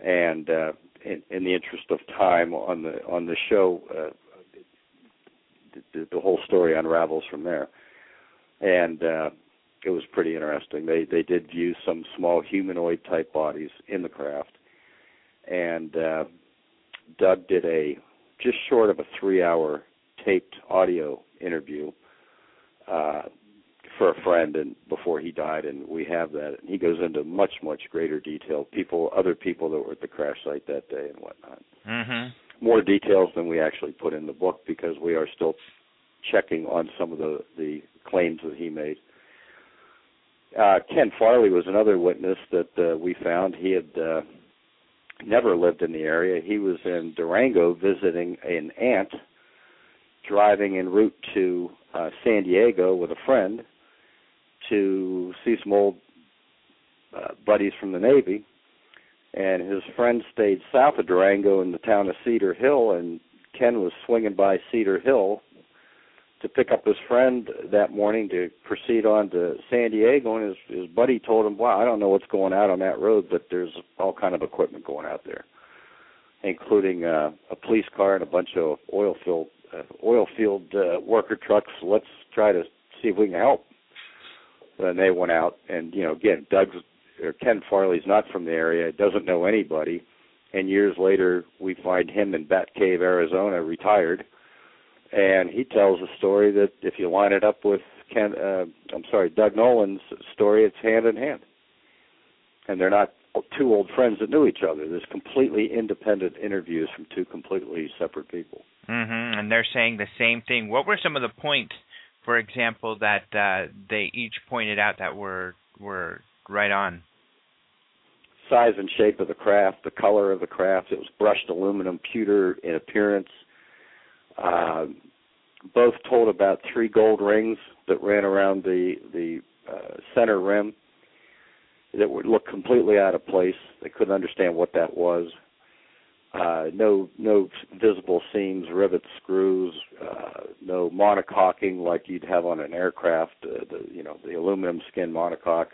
And uh, in, in the interest of time on the on the show, uh, the, the whole story unravels from there. And uh, it was pretty interesting. They they did view some small humanoid type bodies in the craft, and uh, Doug did a just short of a three hour taped audio interview uh, for a friend and before he died and we have that. And he goes into much much greater detail. People other people that were at the crash site that day and whatnot. Mm-hmm. more details than we actually put in the book because we are still checking on some of the the claims that he made. Uh Ken Farley was another witness that uh, we found. He had uh never lived in the area. He was in Durango visiting an aunt, driving en route to uh, San Diego with a friend to see some old uh, buddies from the Navy. And his friend stayed south of Durango in the town of Cedar Hill, and Ken was swinging by Cedar Hill to pick up his friend that morning to proceed on to San Diego, and his his buddy told him, "Wow, I don't know what's going out on that road, but there's all kind of equipment going out there, including uh, a police car and a bunch of oil field uh, oil field uh, worker trucks. Let's try to see if we can help." And they went out, and you know, again, Doug's or Ken Farley's not from the area, doesn't know anybody, and years later we find him in Bat Cave, Arizona, retired and he tells a story that if you line it up with Ken, uh, I'm sorry, Doug Nolan's story, it's hand in hand, and they're not two old friends that knew each other. There's completely independent interviews from two completely separate people. Mm-hmm. And they're saying the same thing. What were some of the points, for example, that uh, they each pointed out that were were right on? Size and shape of the craft, the color of the craft. It was brushed aluminum, pewter in appearance uh, both told about three gold rings that ran around the the uh, center rim that would look completely out of place. They couldn't understand what that was. Uh, no no visible seams, rivets, screws, uh, no monocoquing like you'd have on an aircraft. Uh, the you know the aluminum skin monocoque.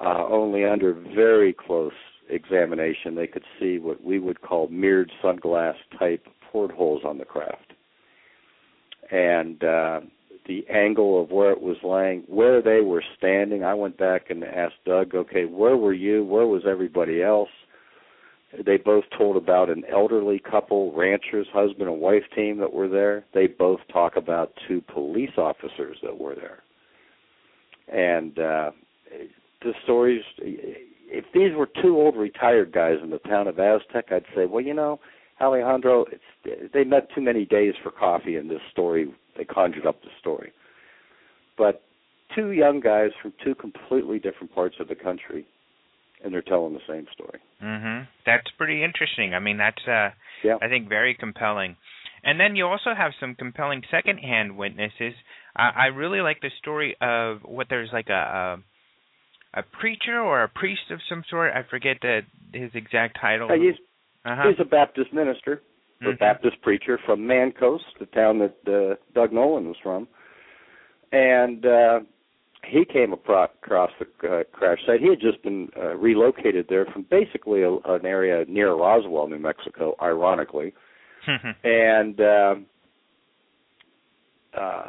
Uh, only under very close examination they could see what we would call mirrored sunglass type portholes on the craft. And uh, the angle of where it was laying, where they were standing, I went back and asked Doug, okay, where were you? Where was everybody else? They both told about an elderly couple, ranchers, husband and wife team that were there. They both talk about two police officers that were there. And uh, the stories, if these were two old retired guys in the town of Aztec, I'd say, well, you know, Alejandro, it's, they met too many days for coffee in this story. They conjured up the story. But two young guys from two completely different parts of the country, and they're telling the same story. Mhm. That's pretty interesting. I mean, that's uh yeah. I think very compelling. And then you also have some compelling secondhand witnesses. I, I really like the story of what there's like a, a a preacher or a priest of some sort. I forget the his exact title. Uh, he's uh-huh. He's a Baptist minister, mm-hmm. a Baptist preacher from Mancos, the town that uh, Doug Nolan was from. And uh, he came across the uh, crash site. He had just been uh, relocated there from basically a, an area near Roswell, New Mexico, ironically, and uh, uh,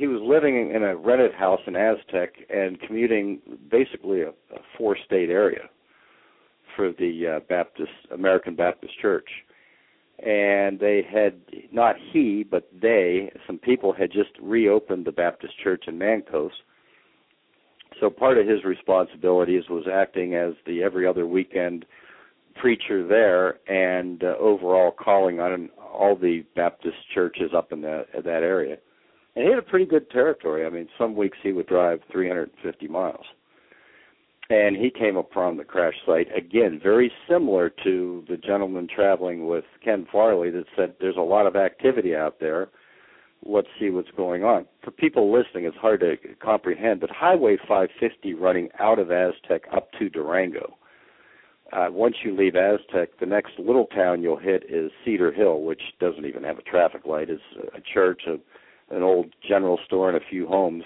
he was living in a rented house in Aztec and commuting basically a, a four-state area for the uh, Baptist American Baptist Church. And they had not he but they some people had just reopened the baptist church in mancos. So part of his responsibilities was acting as the every other weekend preacher there and uh, overall calling on all the baptist churches up in that that area and he had a pretty good territory i mean some weeks he would drive 350 miles and he came upon the crash site again, very similar to the gentleman traveling with Ken Farley that said there's a lot of activity out there. Let's see what's going on. For people listening, it's hard to comprehend, but Highway 550 running out of Aztec up to Durango. Uh, once you leave Aztec, the next little town you'll hit is Cedar Hill, which doesn't even have a traffic light. It's a church, a, an old general store, and a few homes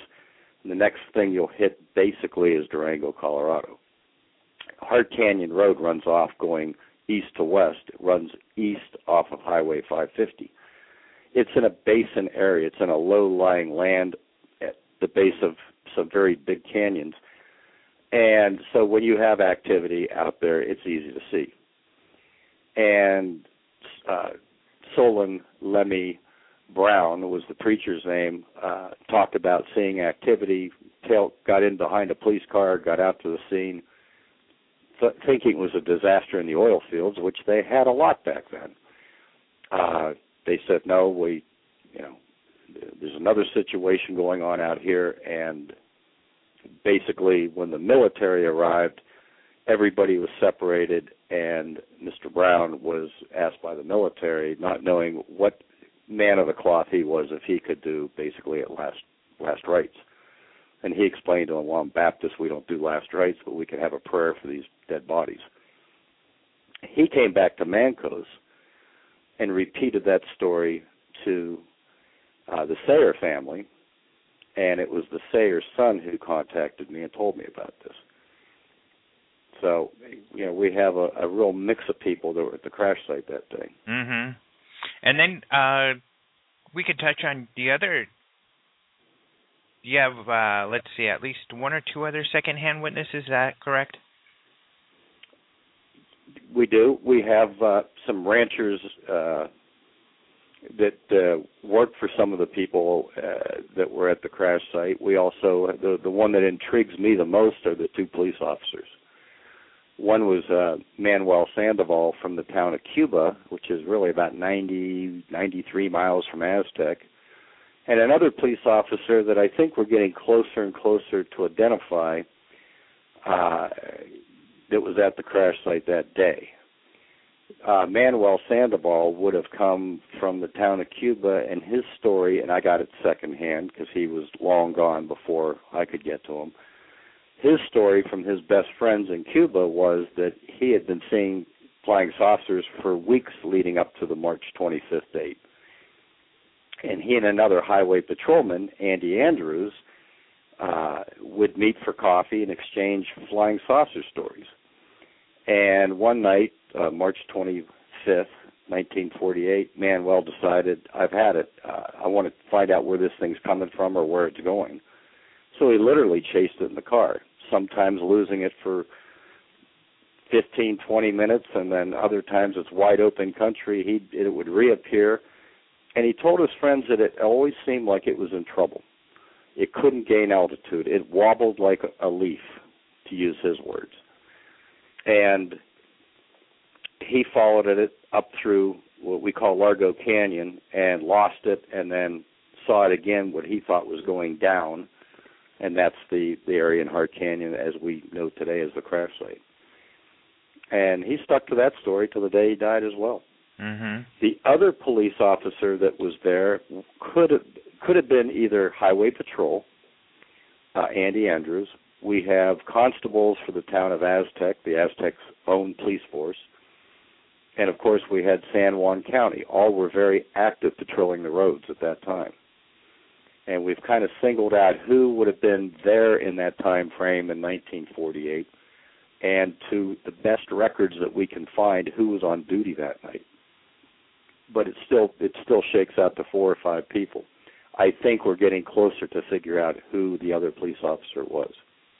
the next thing you'll hit basically is Durango, Colorado. Hart Canyon Road runs off going east to west. It runs east off of Highway 550. It's in a basin area. It's in a low-lying land at the base of some very big canyons. And so when you have activity out there, it's easy to see. And uh, Solon Lemmy Brown was the preacher's name, uh, talked about seeing activity, tail, got in behind a police car, got out to the scene, th- thinking it was a disaster in the oil fields, which they had a lot back then. Uh, they said, no, we, you know, there's another situation going on out here, and basically, when the military arrived, everybody was separated, and Mr. Brown was asked by the military, not knowing what man of the cloth he was if he could do basically at last last rites. And he explained to him, well, I'm Baptist, we don't do last rites, but we can have a prayer for these dead bodies. He came back to Mancos and repeated that story to uh, the Sayer family, and it was the Sayer's son who contacted me and told me about this. So, you know, we have a, a real mix of people that were at the crash site that day. Mm-hmm. And then uh, we could touch on the other. You have, uh, let's see, at least one or two other secondhand witnesses. Is that correct? We do. We have uh, some ranchers uh, that uh, worked for some of the people uh, that were at the crash site. We also the the one that intrigues me the most are the two police officers. One was uh, Manuel Sandoval from the town of Cuba, which is really about 90, 93 miles from Aztec, and another police officer that I think we're getting closer and closer to identify uh, that was at the crash site that day. Uh, Manuel Sandoval would have come from the town of Cuba, and his story, and I got it secondhand because he was long gone before I could get to him his story from his best friends in Cuba was that he had been seeing flying saucers for weeks leading up to the March 25th date. And he and another highway patrolman, Andy Andrews, uh, would meet for coffee and exchange flying saucer stories. And one night, uh, March 25th, 1948, Manuel decided, I've had it. Uh, I want to find out where this thing's coming from or where it's going. So he literally chased it in the car sometimes losing it for 15, 20 minutes, and then other times it's wide open country. He it would reappear, and he told his friends that it always seemed like it was in trouble. It couldn't gain altitude. It wobbled like a leaf, to use his words. And he followed it up through what we call Largo Canyon and lost it, and then saw it again, what he thought was going down, and that's the the area in Hart Canyon as we know today as the crash site. And he stuck to that story till the day he died as well. Mm-hmm. The other police officer that was there could have, could have been either Highway Patrol, uh, Andy Andrews. We have constables for the town of Aztec, the Aztec's own police force, and of course we had San Juan County. All were very active patrolling the roads at that time and we've kind of singled out who would have been there in that time frame in 1948, and to the best records that we can find, who was on duty that night. But it still it still shakes out to four or five people. I think we're getting closer to figure out who the other police officer was,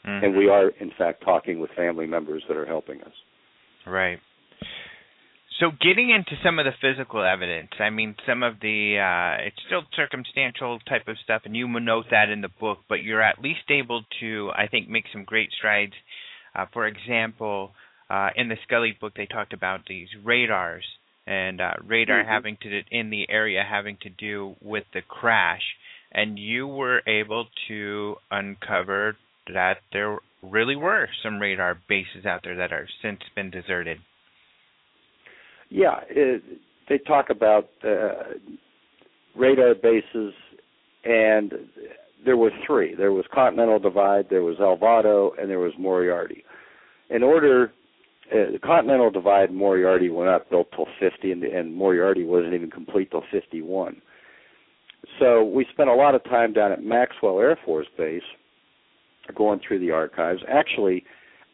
mm-hmm. and we are in fact talking with family members that are helping us. Right. So getting into some of the physical evidence, I mean, some of the uh, it's still circumstantial type of stuff, and you note that in the book, but you're at least able to, I think, make some great strides. Uh, for example, uh, in the Scully book, they talked about these radars and uh, radar mm-hmm. having to in the area having to do with the crash, and you were able to uncover that there really were some radar bases out there that are since been deserted. Yeah, it, they talk about uh, radar bases, and there were three. There was Continental Divide, there was Elvado, and there was Moriarty. In order, uh, Continental Divide Moriarty were not built till 50, and, and Moriarty wasn't even complete till 51. So we spent a lot of time down at Maxwell Air Force Base going through the archives. Actually,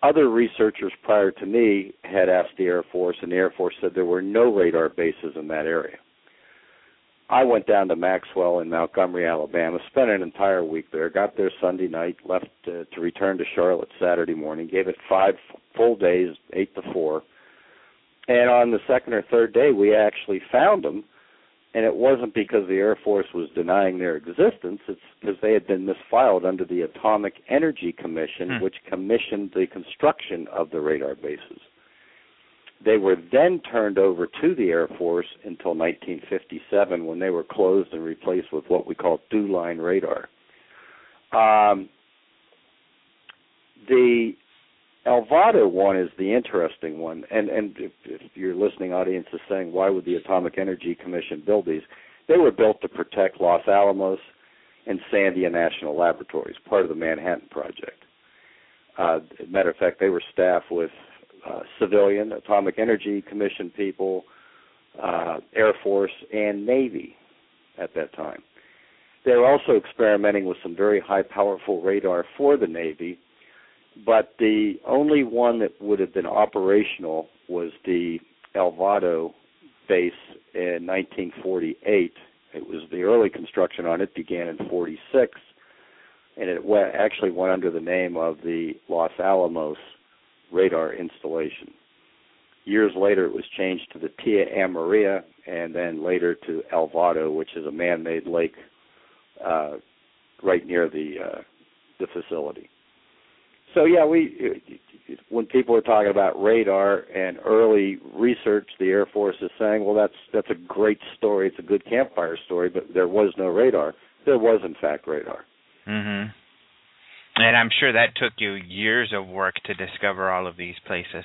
other researchers prior to me had asked the Air Force, and the Air Force said there were no radar bases in that area. I went down to Maxwell in Montgomery, Alabama, spent an entire week there, got there Sunday night, left uh, to return to Charlotte Saturday morning, gave it five full days, eight to four. And on the second or third day, we actually found them and it wasn't because the Air Force was denying their existence. It's because they had been misfiled under the Atomic Energy Commission, hmm. which commissioned the construction of the radar bases. They were then turned over to the Air Force until 1957, when they were closed and replaced with what we call DEW-line radar. Um, the Elvado one is the interesting one, and and if, if your listening audience is saying why would the Atomic Energy Commission build these? They were built to protect Los Alamos and Sandia National Laboratories, part of the Manhattan Project. Uh, matter of fact, they were staffed with uh, civilian Atomic Energy Commission people, uh, Air Force, and Navy at that time. They were also experimenting with some very high powerful radar for the Navy but the only one that would have been operational was the Elvado base in 1948. It was the early construction on it began in 46, and it went, actually went under the name of the Los Alamos radar installation. Years later, it was changed to the Tierra Amarilla, and then later to Elvado, which is a man-made lake uh, right near the uh, the facility. So yeah, we when people are talking about radar and early research, the Air Force is saying, well, that's that's a great story. It's a good campfire story, but there was no radar. There was in fact radar. Mhm. And I'm sure that took you years of work to discover all of these places.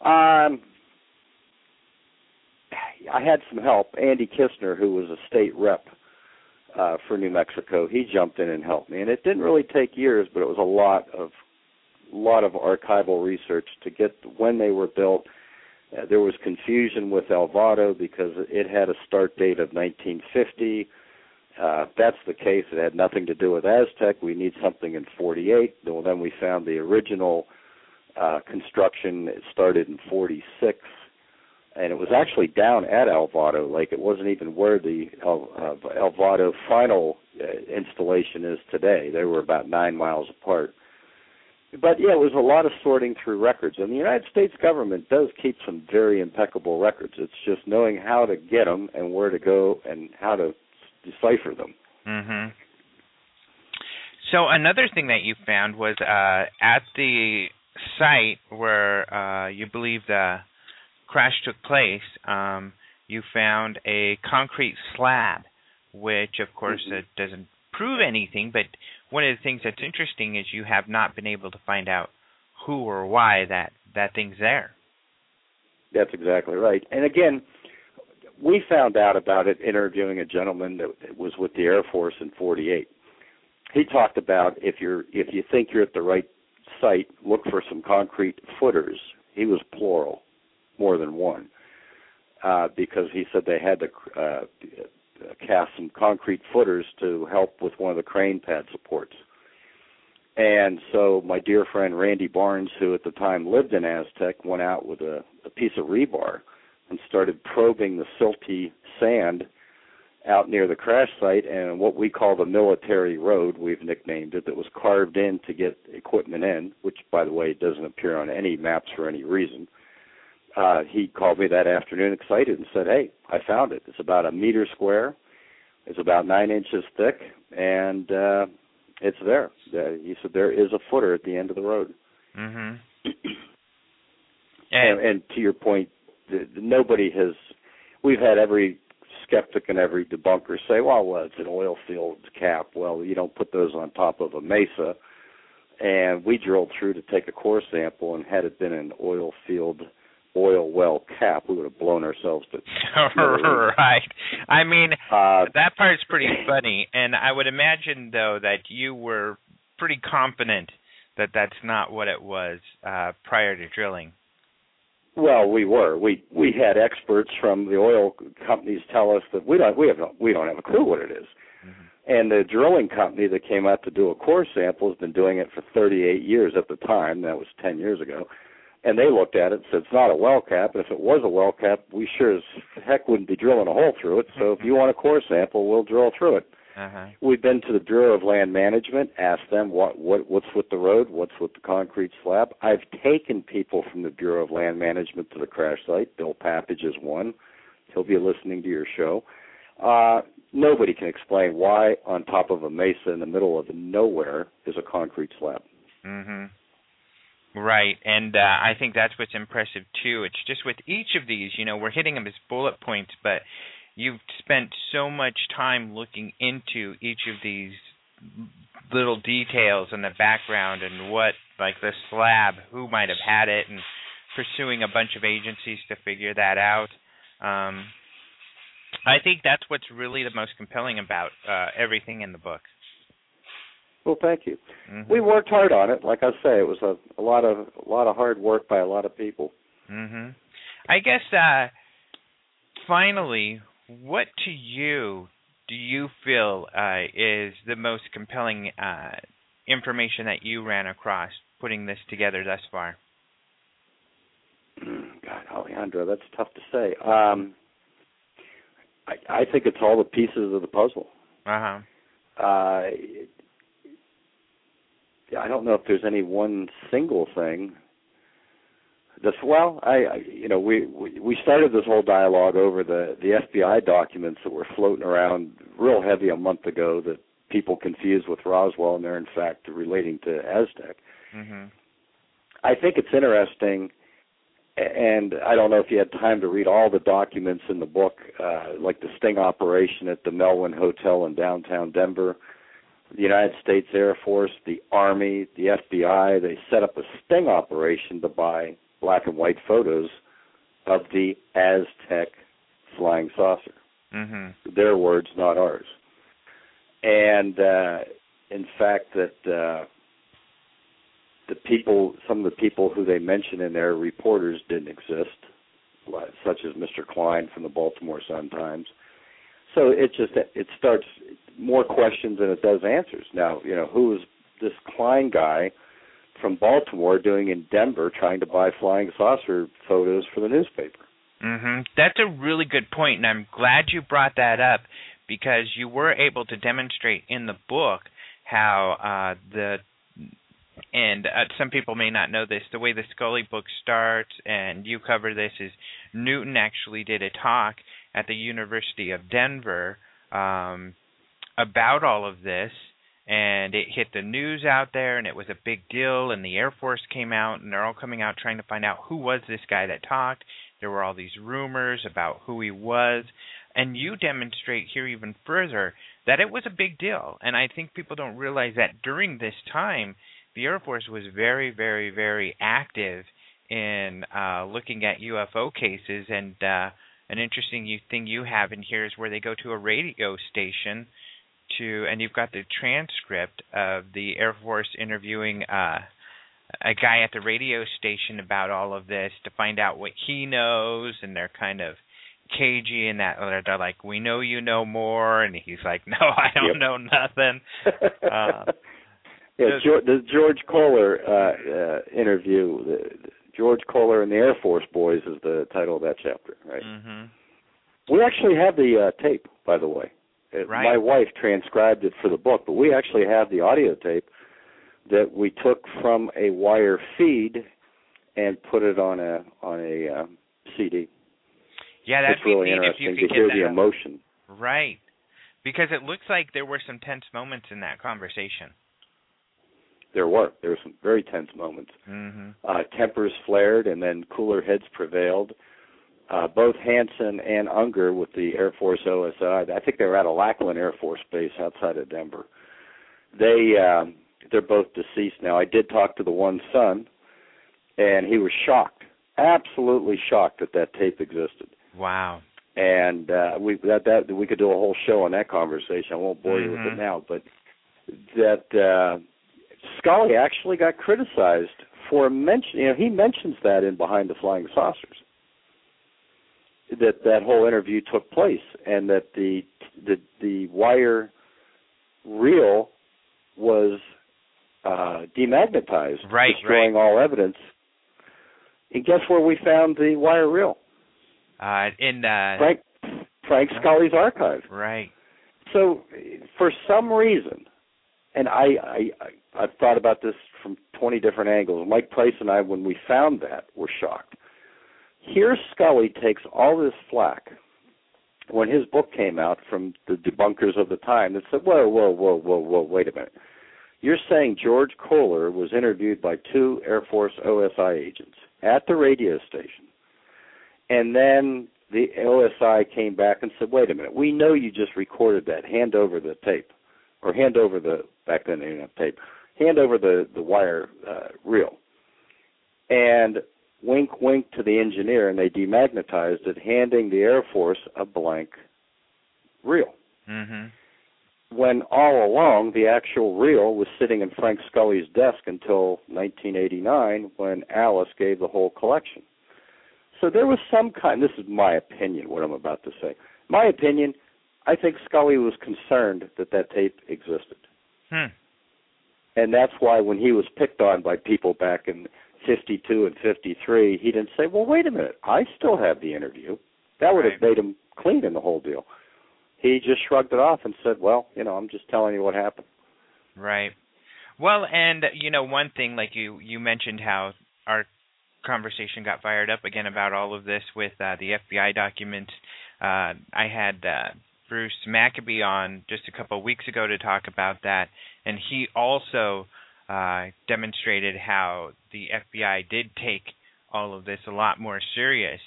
Um, I had some help. Andy Kistner, who was a state rep uh, for New Mexico, he jumped in and helped me. And it didn't really take years, but it was a lot of lot of archival research to get when they were built. Uh, there was confusion with Elvado because it had a start date of 1950. Uh, that's the case, it had nothing to do with Aztec. We need something in 48. Well, then we found the original uh, construction. It started in 46 and it was actually down at Elvado Lake. It wasn't even where the El, uh, Elvado final uh, installation is today. They were about nine miles apart. But yeah, it was a lot of sorting through records, and the United States government does keep some very impeccable records. It's just knowing how to get them and where to go and how to decipher them. Mm-hmm. So another thing that you found was uh, at the site where uh, you believe the crash took place, um, you found a concrete slab, which of course mm-hmm. it doesn't prove anything. But one of the things that's interesting is you have not been able to find out who or why that that thing's there. That's exactly right. And again, we found out about it interviewing a gentleman that was with the Air Force in 48. He talked about if you're if you think you're at the right site, look for some concrete footers. He was plural more than one, uh, because he said they had to uh, cast some concrete footers to help with one of the crane pad supports. And so my dear friend Randy Barnes, who at the time lived in Aztec, went out with a, a piece of rebar and started probing the silty sand out near the crash site and what we call the military road, we've nicknamed it, that was carved in to get equipment in, which by the way doesn't appear on any maps for any reason. Uh, he called me that afternoon excited and said, Hey, I found it. It's about a meter square. It's about nine inches thick and uh it's there. Uh, he said there is a footer at the end of the road. Mhm. and, and to your point, the, the, nobody has. We've had every skeptic and every debunker say, "Well, well, it's an oil field cap." Well, you don't put those on top of a mesa. And we drilled through to take a core sample, and had it been an oil field oil well cap, we would have blown ourselves to. right. I mean, uh, that part's pretty funny, and I would imagine though that you were pretty confident that that's not what it was uh, prior to drilling. Well, we were. We we had experts from the oil companies tell us that we don't we have no, we don't have a clue what it is. Mm-hmm. And the drilling company that came out to do a core sample has been doing it for 38 years at the time. That was 10 years ago. And they looked at it and said it's not a well cap. And if it was a well cap, we sure as heck wouldn't be drilling a hole through it. So if you want a core sample, we'll drill through it. Uh-huh. We've been to the Bureau of Land Management, asked them what what what's with the road, what's with the concrete slab. I've taken people from the Bureau of Land Management to the crash site. Bill Papage is one. He'll be listening to your show. Uh, nobody can explain why on top of a mesa in the middle of nowhere is a concrete slab. Mhm. Right, and uh, I think that's what's impressive too. It's just with each of these, you know, we're hitting them as bullet points, but you've spent so much time looking into each of these little details and the background and what like the slab who might have had it and pursuing a bunch of agencies to figure that out um i think that's what's really the most compelling about uh everything in the book well thank you mm-hmm. we worked hard on it like i say it was a, a lot of a lot of hard work by a lot of people mhm i guess uh finally what to you do you feel uh, is the most compelling uh, information that you ran across putting this together thus far? God, Alejandro, that's tough to say. Um, I, I think it's all the pieces of the puzzle. Uh-huh. Uh I don't know if there's any one single thing this well I, I you know we, we we started this whole dialogue over the the FBI documents that were floating around real heavy a month ago that people confused with Roswell and they're in fact relating to Aztec. Mhm. I think it's interesting and I don't know if you had time to read all the documents in the book uh like the sting operation at the Melwin Hotel in downtown Denver. The United States Air Force, the Army, the FBI, they set up a sting operation to buy black and white photos of the Aztec flying saucer. Mm-hmm. Their words, not ours. And uh, in fact, that uh, the people, some of the people who they mention in their reporters didn't exist, such as Mr. Klein from the Baltimore Sun Times. So it just it starts more questions than it does answers. Now, you know, who is this Klein guy? from Baltimore doing in Denver trying to buy flying saucer photos for the newspaper. Mhm. That's a really good point and I'm glad you brought that up because you were able to demonstrate in the book how uh the and uh, some people may not know this the way the Scully book starts and you cover this is Newton actually did a talk at the University of Denver um about all of this and it hit the news out there and it was a big deal and the air force came out and they're all coming out trying to find out who was this guy that talked. There were all these rumors about who he was and you demonstrate here even further that it was a big deal. And i think people don't realize that during this time the air force was very very very active in uh looking at ufo cases. And uh an interesting thing you have in here is where they go to a radio station to, and you've got the transcript of the Air Force interviewing uh, a guy at the radio station about all of this to find out what he knows, and they're kind of cagey in that they're like, "We know you know more," and he's like, "No, I don't Yep. know nothing." Uh, yeah, the- George, the George Koehler uh, uh, interview. The, George Koehler and the Air Force Boys is the title of that chapter, right? mhm. We actually have the uh, tape, by the way. Uh, Right. My wife transcribed it for the book, but we actually have the audio tape that we took from a wire feed and put it on a on a uh, CD. Yeah, be really neat if you interesting to hear the emotion. Right. Because it looks like there were some tense moments in that conversation. There were there were some very tense moments. Mhm. Uh, tempers flared, and then cooler heads prevailed. Uh, both Hansen and Unger with the Air Force OSI. I think they were at a Lackland Air Force Base outside of Denver. They um, they're both deceased now. I did talk to the one son, and he was shocked, absolutely shocked that that tape existed. Wow. And uh, we that that we could do a whole show on that conversation. I won't bore you with it now, but that uh, Scully actually got criticized for mention. You know, he mentions that in Behind the Flying Saucers. That that whole interview took place, and that the the the wire reel was uh, demagnetized, Right, destroying all evidence. And guess where we found the wire reel? Uh in uh Frank Frank Scully's archive. right. So, for some reason, and I, I I I've thought about this from 20 different angles. Mike Price and I, when we found that, were shocked. Here, Scully takes all this flack when his book came out from the debunkers of the time that said, "Whoa, whoa, whoa, whoa, whoa, wait a minute." You're saying George Koehler was interviewed by two Air Force OSI agents at the radio station, and then the OSI came back and said, "Wait a minute, we know you just recorded that. Hand over the tape, or hand over the back then they didn't have tape. Hand over the the wire uh, reel." And wink, wink to the engineer, and they demagnetized it, handing the Air Force a blank reel. Mhm. When all along the actual reel was sitting in Frank Scully's desk until 1989, when Alice gave the whole collection. So there was some kind. This is my opinion. What I'm about to say. My opinion. I think Scully was concerned that that tape existed, Hmm. and that's why when he was picked on by people back in 52 and 53, he didn't say, "Well, wait a minute, I still have the interview." That would have Right. made him clean in the whole deal. He just shrugged it off and said, "Well, you know, I'm just telling you what happened." Right. Well, and you know, one thing like you you mentioned how our conversation got fired up again about all of this with uh, the FBI documents. Uh, I had uh, Bruce Maccabee on just a couple of weeks ago to talk about that, and he also uh, demonstrated how the FBI did take all of this a lot more serious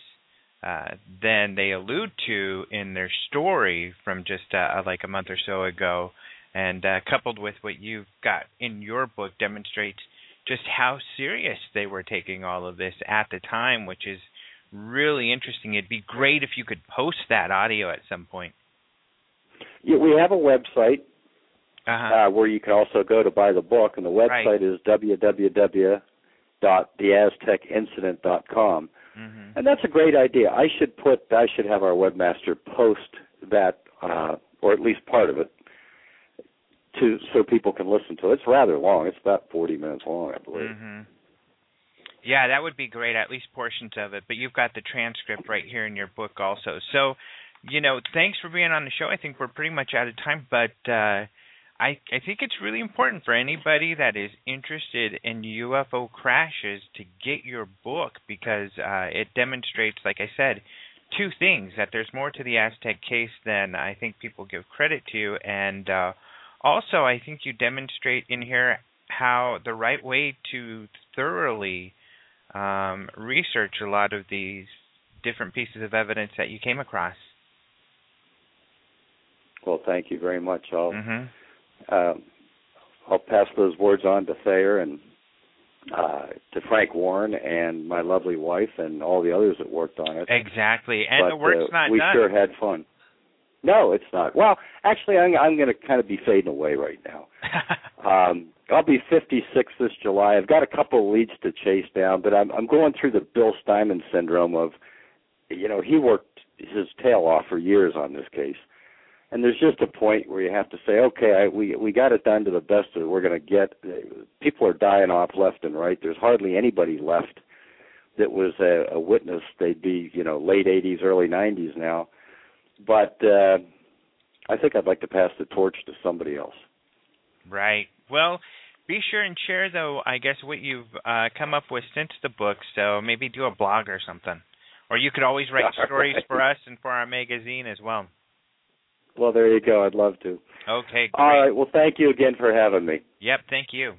uh, than they allude to in their story from just uh, like a month or so ago and uh, coupled with what you've got in your book demonstrates just how serious they were taking all of this at the time, which is really interesting. It'd be great if you could post that audio at some point. Yeah, we have a website Uh-huh. uh, where you can also go to buy the book, and the website Right. is www.theaztecincident.com. hmm And that's a great idea. I should put, I should have our webmaster post that, uh, or at least part of it, to so people can listen to it. It's rather long. It's about 40 minutes long, I believe. hmm Yeah, that would be great. At least portions of it. But you've got the transcript right here in your book also. So, you know, thanks for being on the show. I think we're pretty much out of time, but uh, I I think it's really important for anybody that is interested in UFO crashes to get your book because uh, it demonstrates, like I said, two things: that there's more to the Aztec case than I think people give credit to, and uh, also I think you demonstrate in here how the right way to thoroughly um, research a lot of these different pieces of evidence that you came across. Well, thank you very much. I'll hmm um, I'll pass those words on to Thayer and uh, to Frank Warren and my lovely wife and all the others that worked on it. Exactly, and but, the work's uh, not we done. sure had fun. No, it's not. Well, actually, I'm, I'm going to kind of be fading away right now. Um, I'll be 56 this July. I've got a couple of leads to chase down, but I'm, I'm going through the Bill Steinman syndrome of, you know, he worked his tail off for years on this case. And there's just a point where you have to say, okay, I, we we got it done to the best that we're going to get. People are dying off left and right. There's hardly anybody left that was a, a witness. They'd be, you know, late 80s, early 90s now. But uh, I think I'd like to pass the torch to somebody else. Right. Well, be sure and share though. I guess what you've uh, come up with since the book. So maybe do a blog or something, or you could always write stories for us and for our magazine as well. Well, there you go. I'd love to. Okay. Great. All right. Well, thank you again for having me. Yep. Thank you.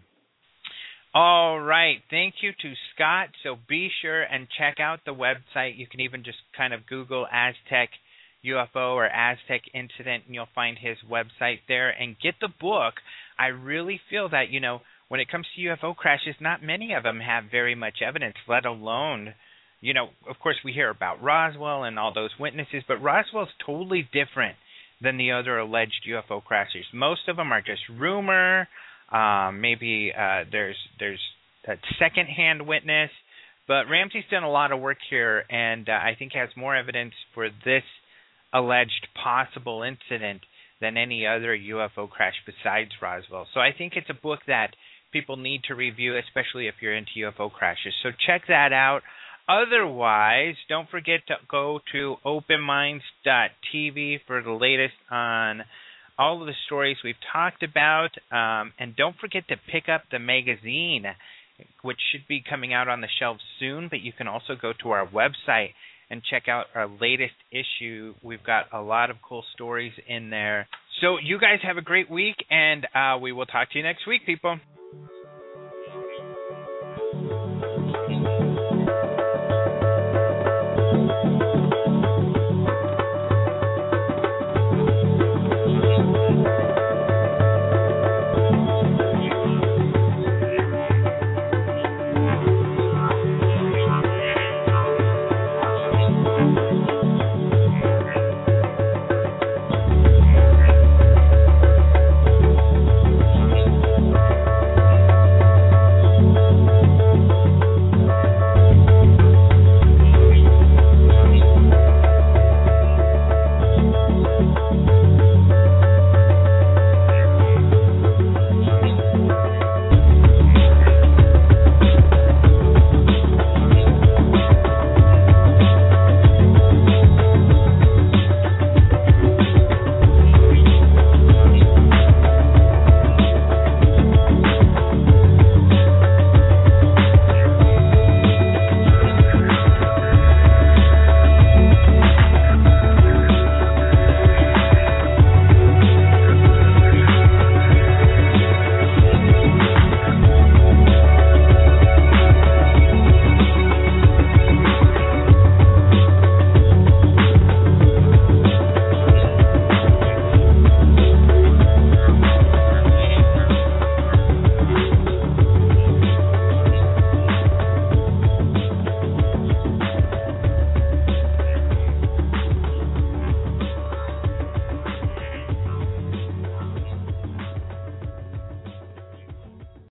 All right. Thank you to Scott. So be sure and check out the website. You can even just kind of Google Aztec UFO or Aztec incident, and you'll find his website there. And get the book. I really feel that, you know, when it comes to UFO crashes, not many of them have very much evidence, let alone, you know, of course, we hear about Roswell and all those witnesses, but Roswell's totally different than the other alleged UFO crashes. Most of them are just rumor. Um, maybe uh, there's there's a second-hand witness, but Ramsey's done a lot of work here, and uh, I think has more evidence for this alleged possible incident than any other UFO crash besides Roswell. So I think it's a book that people need to review, especially if you're into UFO crashes. So check that out. Otherwise, don't forget to go to openminds.tv for the latest on all of the stories we've talked about. Um, and don't forget to pick up the magazine, which should be coming out on the shelves soon. But you can also go to our website and check out our latest issue. We've got a lot of cool stories in there. So, you guys have a great week, and uh, we will talk to you next week, people.